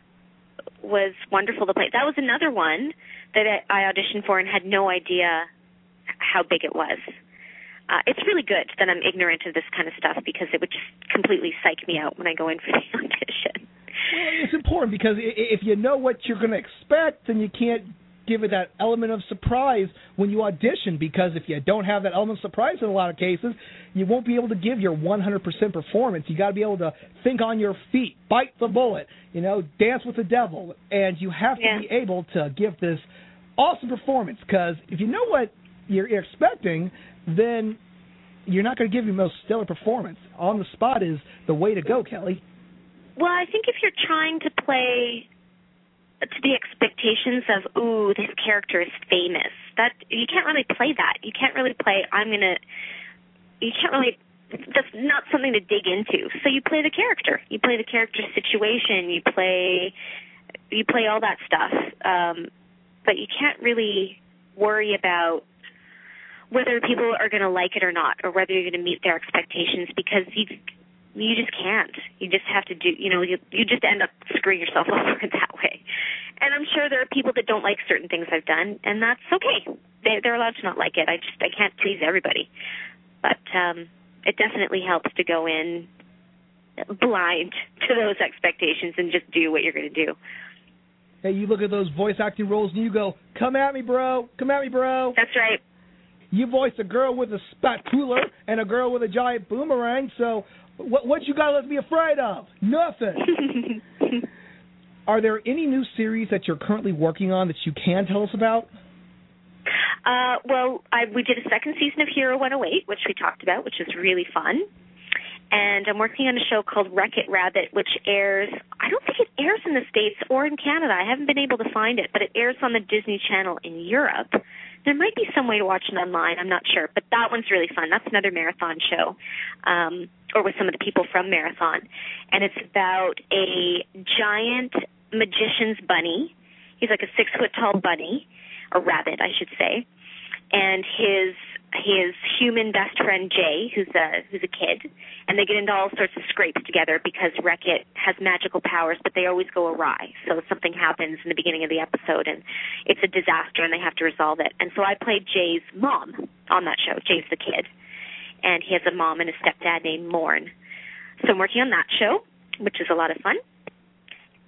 was wonderful to play. That was another one that I auditioned for and had no idea how big it was. Uh, it's really good that I'm ignorant of this kind of stuff because it would just completely psych me out when I go in for the audition. Well, it's important because if you know what you're going to expect, then you can't give it that element of surprise when you audition. Because if you don't have that element of surprise in a lot of cases, you won't be able to give your 100% performance. You got to be able to think on your feet, bite the bullet, you know, dance with the devil, and you have to Yeah. be able to give this awesome performance. Because if you know what you're expecting, then you're not going to give your most stellar performance. On the spot is the way to go, Kelly. Well, I think if you're trying to play to the expectations of ooh, this character is famous, that you can't really play that. You can't really play I'm going to you can't really that's not something to dig into. So you play the character. You play the character situation, you play you play all that stuff. Um but you can't really worry about whether people are going to like it or not or whether you're going to meet their expectations because you you just can't. You just have to do, you know, you you just end up screwing yourself over that way. And I'm sure there are people that don't like certain things I've done, and that's okay. They they're allowed to not like it. I just I can't please everybody. But um it definitely helps to go in blind to those expectations and just do what you're going to do. Hey, you look at those voice acting roles and you go, "Come at me, bro! Come at me, bro!" That's right. You voice a girl with a spatula and a girl with a giant boomerang. So, what what you got to be afraid of? Nothing. Are there any new series that you're currently working on that you can tell us about? Uh, well, I, we did a second season of Hero 108, which we talked about, which is really fun. And I'm working on a show called Rekkit Rabbit, which airs, I don't think it airs in the States or in Canada. I haven't been able to find it, but it airs on the Disney Channel in Europe. There might be some way to watch it online, I'm not sure. But that one's really fun. That's another marathon show, um, or with some of the people from Marathon. And it's about a giant magician's bunny. He's like a six foot tall bunny, a rabbit, I should say. And his his human best friend Jay, who's a who's a kid, and they get into all sorts of scrapes together because Rekkit has magical powers, but they always go awry. So something happens in the beginning of the episode, and it's a disaster, and they have to resolve it. And so I played Jay's mom on that show. Jay's the kid, and he has a mom and a stepdad named Morn. So I'm working on that show, which is a lot of fun.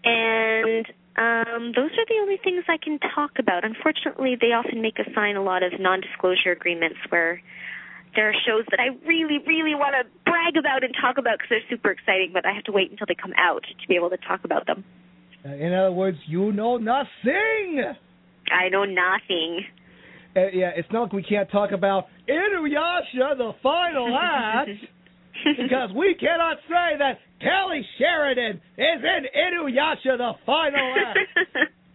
And um, those are the only things I can talk about. Unfortunately, they often make us sign a lot of non-disclosure agreements where there are shows that I really, really want to brag about and talk about because they're super exciting, but I have to wait until they come out to be able to talk about them. Uh, In other words, you know nothing. I know nothing. Uh, yeah, it's not like we can't talk about Inuyasha, the final act, because we cannot say that Kelly Sheridan is in Inuyasha, the final act.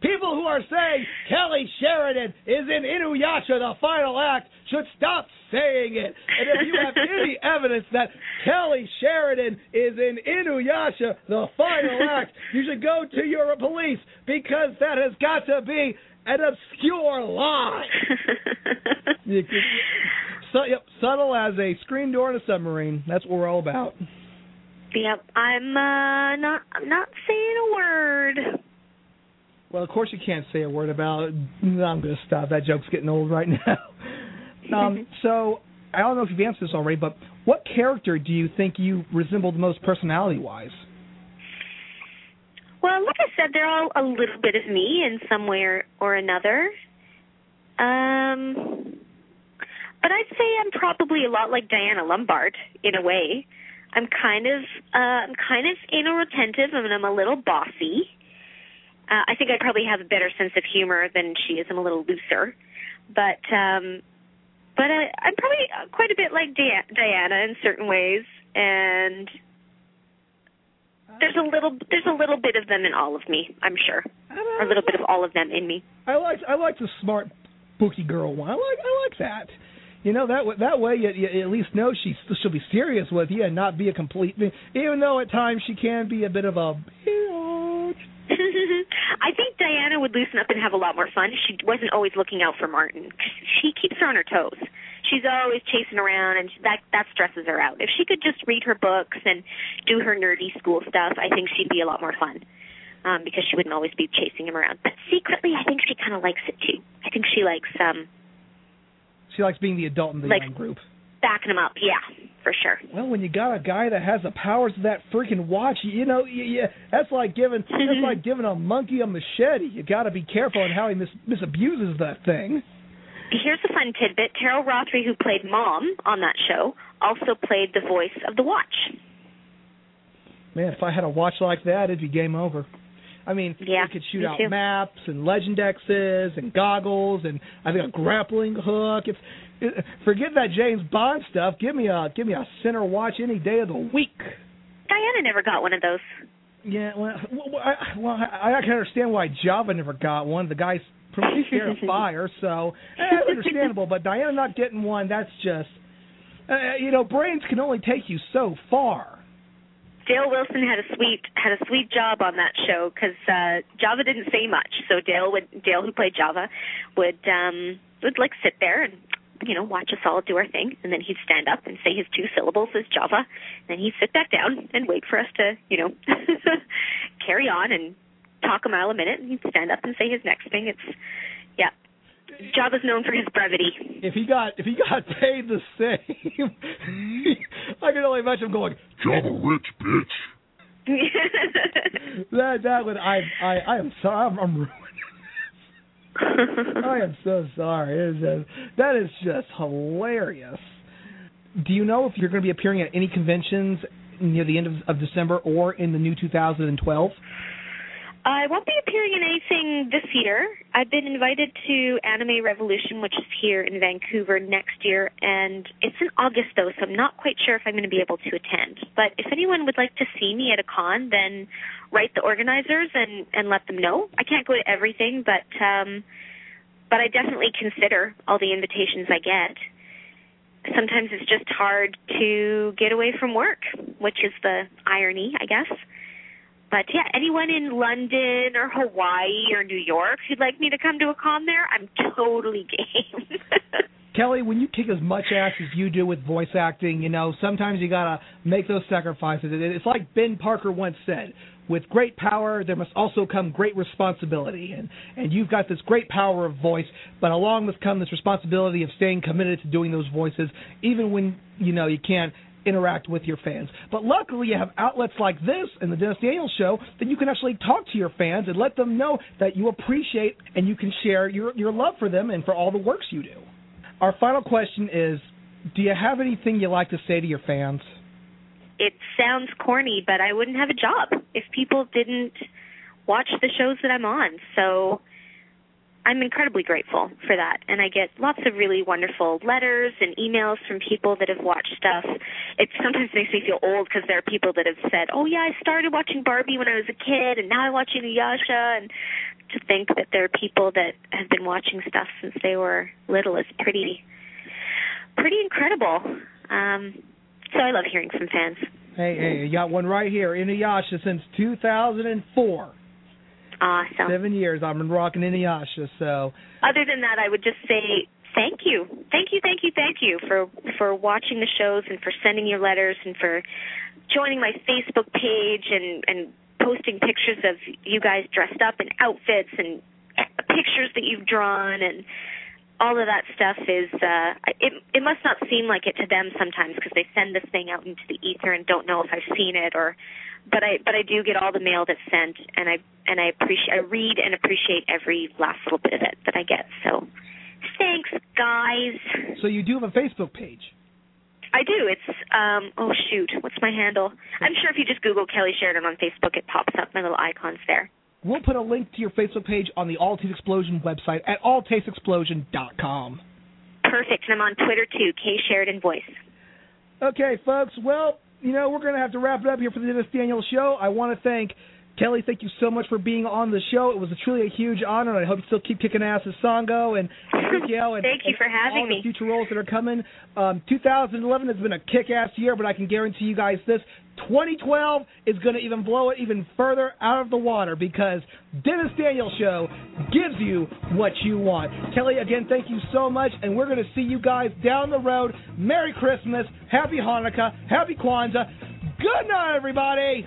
People who are saying Kelly Sheridan is in Inuyasha, the final act, should stop saying it. And if you have any evidence that Kelly Sheridan is in Inuyasha, the final act, you should go to your police because that has got to be an obscure lie. So, yep, subtle as a screen door in a submarine. That's what we're all about. Yep, I'm uh, not. I'm not saying a word. Well, of course you can't say a word about it. I'm going to stop. That joke's getting old right now. um, so I don't know if you've answered this already, but what character do you think you resemble the most personality-wise? Well, like I said, they're all a little bit of me in some way or, or another. Um, but I'd say I'm probably a lot like Diana Lombard in a way. I'm kind of uh, I'm kind of anal retentive and I'm a little bossy. Uh, I think I probably have a better sense of humor than she is. I'm a little looser, but um, but I, I'm probably quite a bit like Di- Diana in certain ways, and there's a little there's a little bit of them in all of me. I'm sure, or a little bit of all of them in me. I like I like the smart bookie girl one. I like I like that. You know that that way you, you at least know she she'll be serious with you and not be a complete. Even though at times she can be a bit of a. I think Diana would loosen up and have a lot more fun. She wasn't always looking out for Martin. She keeps her on her toes. She's always chasing around, and that that stresses her out. If she could just read her books and do her nerdy school stuff, I think she'd be a lot more fun. Um, because she wouldn't always be chasing him around. But secretly, I think she kind of likes it too. I think she likes um She likes being the adult in the Like- young group. backing him up. Yeah, for sure. Well, when you got a guy that has the powers of that freaking watch, you, know, you, you, that's like giving that's mm-hmm. like giving a monkey a machete. You got to be careful on how he mis- misabuses that thing. Here's a fun tidbit. Teryl Rothery, who played Mom on that show, also played the voice of the Watch. Man, if I had a watch like that, it'd be game over. I mean, Yeah, you could shoot out too. maps and legend X's and goggles and I think a grappling hook. If forget that James Bond stuff, give me a give me a center watch any day of the week. Diana never got one of those. Yeah, well, well, I, well, I, I can understand why Java never got one. The guy's pretty scared of fire, so eh, that's understandable. But Diana not getting one, that's just, uh, you know, brains can only take you so far. Dale Wilson had a sweet had a sweet job on that show because uh, Java didn't say much. So Dale would Dale who played Java would um would like sit there and you know watch us all do our thing, and then he'd stand up and say his two syllables as Java, and then he'd sit back down and wait for us to you know carry on and talk a mile a minute, and he'd stand up and say his next thing. It's yeah. is known for his brevity. If he got if he got paid the same, I can only imagine him going Java rich, bitch. that that would I I I am sorry I'm, I'm ruining. I am so sorry. Is just, that is just hilarious. Do you know if you're going to be appearing at any conventions near the end of, of December or in the new 2012? I won't be appearing in anything this year. I've been invited to Anime Revolution, which is here in Vancouver next year, and it's in August though, so I'm not quite sure if I'm going to be able to attend. But if anyone would like to see me at a con, then write the organizers and and let them know. I can't go to everything, but um but I definitely consider all the invitations I get. Sometimes it's just hard to get away from work, which is the irony, I guess. But yeah, anyone in London or Hawaii or New York who'd like me to come to a con there, I'm totally game. Kelly, when you kick as much ass as you do with voice acting, you know, sometimes you gotta make those sacrifices. It's like Ben Parker once said, with great power there must also come great responsibility. And and you've got this great power of voice, but along must come this responsibility of staying committed to doing those voices, even when, you know, you can't interact with your fans. But luckily you have outlets like this and the Dennis Daniels show that you can actually talk to your fans and let them know that you appreciate and you can share your your love for them and for all the works you do. Our final question is do you have anything you like to say to your fans? it sounds corny, but I wouldn't have a job if people didn't watch the shows that I'm on. So I'm incredibly grateful for that. And I get lots of really wonderful letters and emails from people that have watched stuff. It sometimes makes me feel old because there are people that have said, "Oh yeah, I started watching Barbie when I was a kid, and now I'm watching Yasha." And to think that there are people that have been watching stuff since they were little is pretty, pretty incredible. Um, so I love hearing from fans. Hey, hey, you got one right here. Inuyasha since 2004. Awesome. Seven years. I've been rocking in Inuyasha, so. Other than that, I would just say thank you, thank you, thank you, thank you for for watching the shows and for sending your letters and for joining my Facebook page and and posting pictures of you guys dressed up in outfits and pictures that you've drawn and all of that stuff is uh it it must not seem like it to them sometimes because they send this thing out into the ether and don't know if I've seen it or but I but I do get all the mail that's sent, and I and I appreciate I read and appreciate every last little bit of it that I get. So, thanks, guys. So you do have a Facebook page. I do. It's um oh shoot, what's my handle? I'm sure if you just Google Kelly Sheridan on Facebook, it pops up. My little icon's there. We'll put a link to your Facebook page on the All Taste Explosion website at alltasteexplosion.com. Perfect. And I'm on Twitter too, K Sheridan Voice. Okay, folks. Well, you know, we're going to have to wrap it up here for the Dennis Daniel Show. I want to thank Kelly. Thank you so much for being on the show. It was a truly a huge honor, and I hope you still keep kicking ass as Sango and Miguel and, Thank you and for having all me. the future roles that are coming. Um, 2011 has been a kick-ass year, but I can guarantee you guys this: 2012 is going to even blow it even further out of the water because Dennis Daniel Show gives you what you want. Kelly, again, thank you so much, and we're going to see you guys down the road. Merry Christmas, Happy Hanukkah, Happy Kwanzaa. Good night, everybody.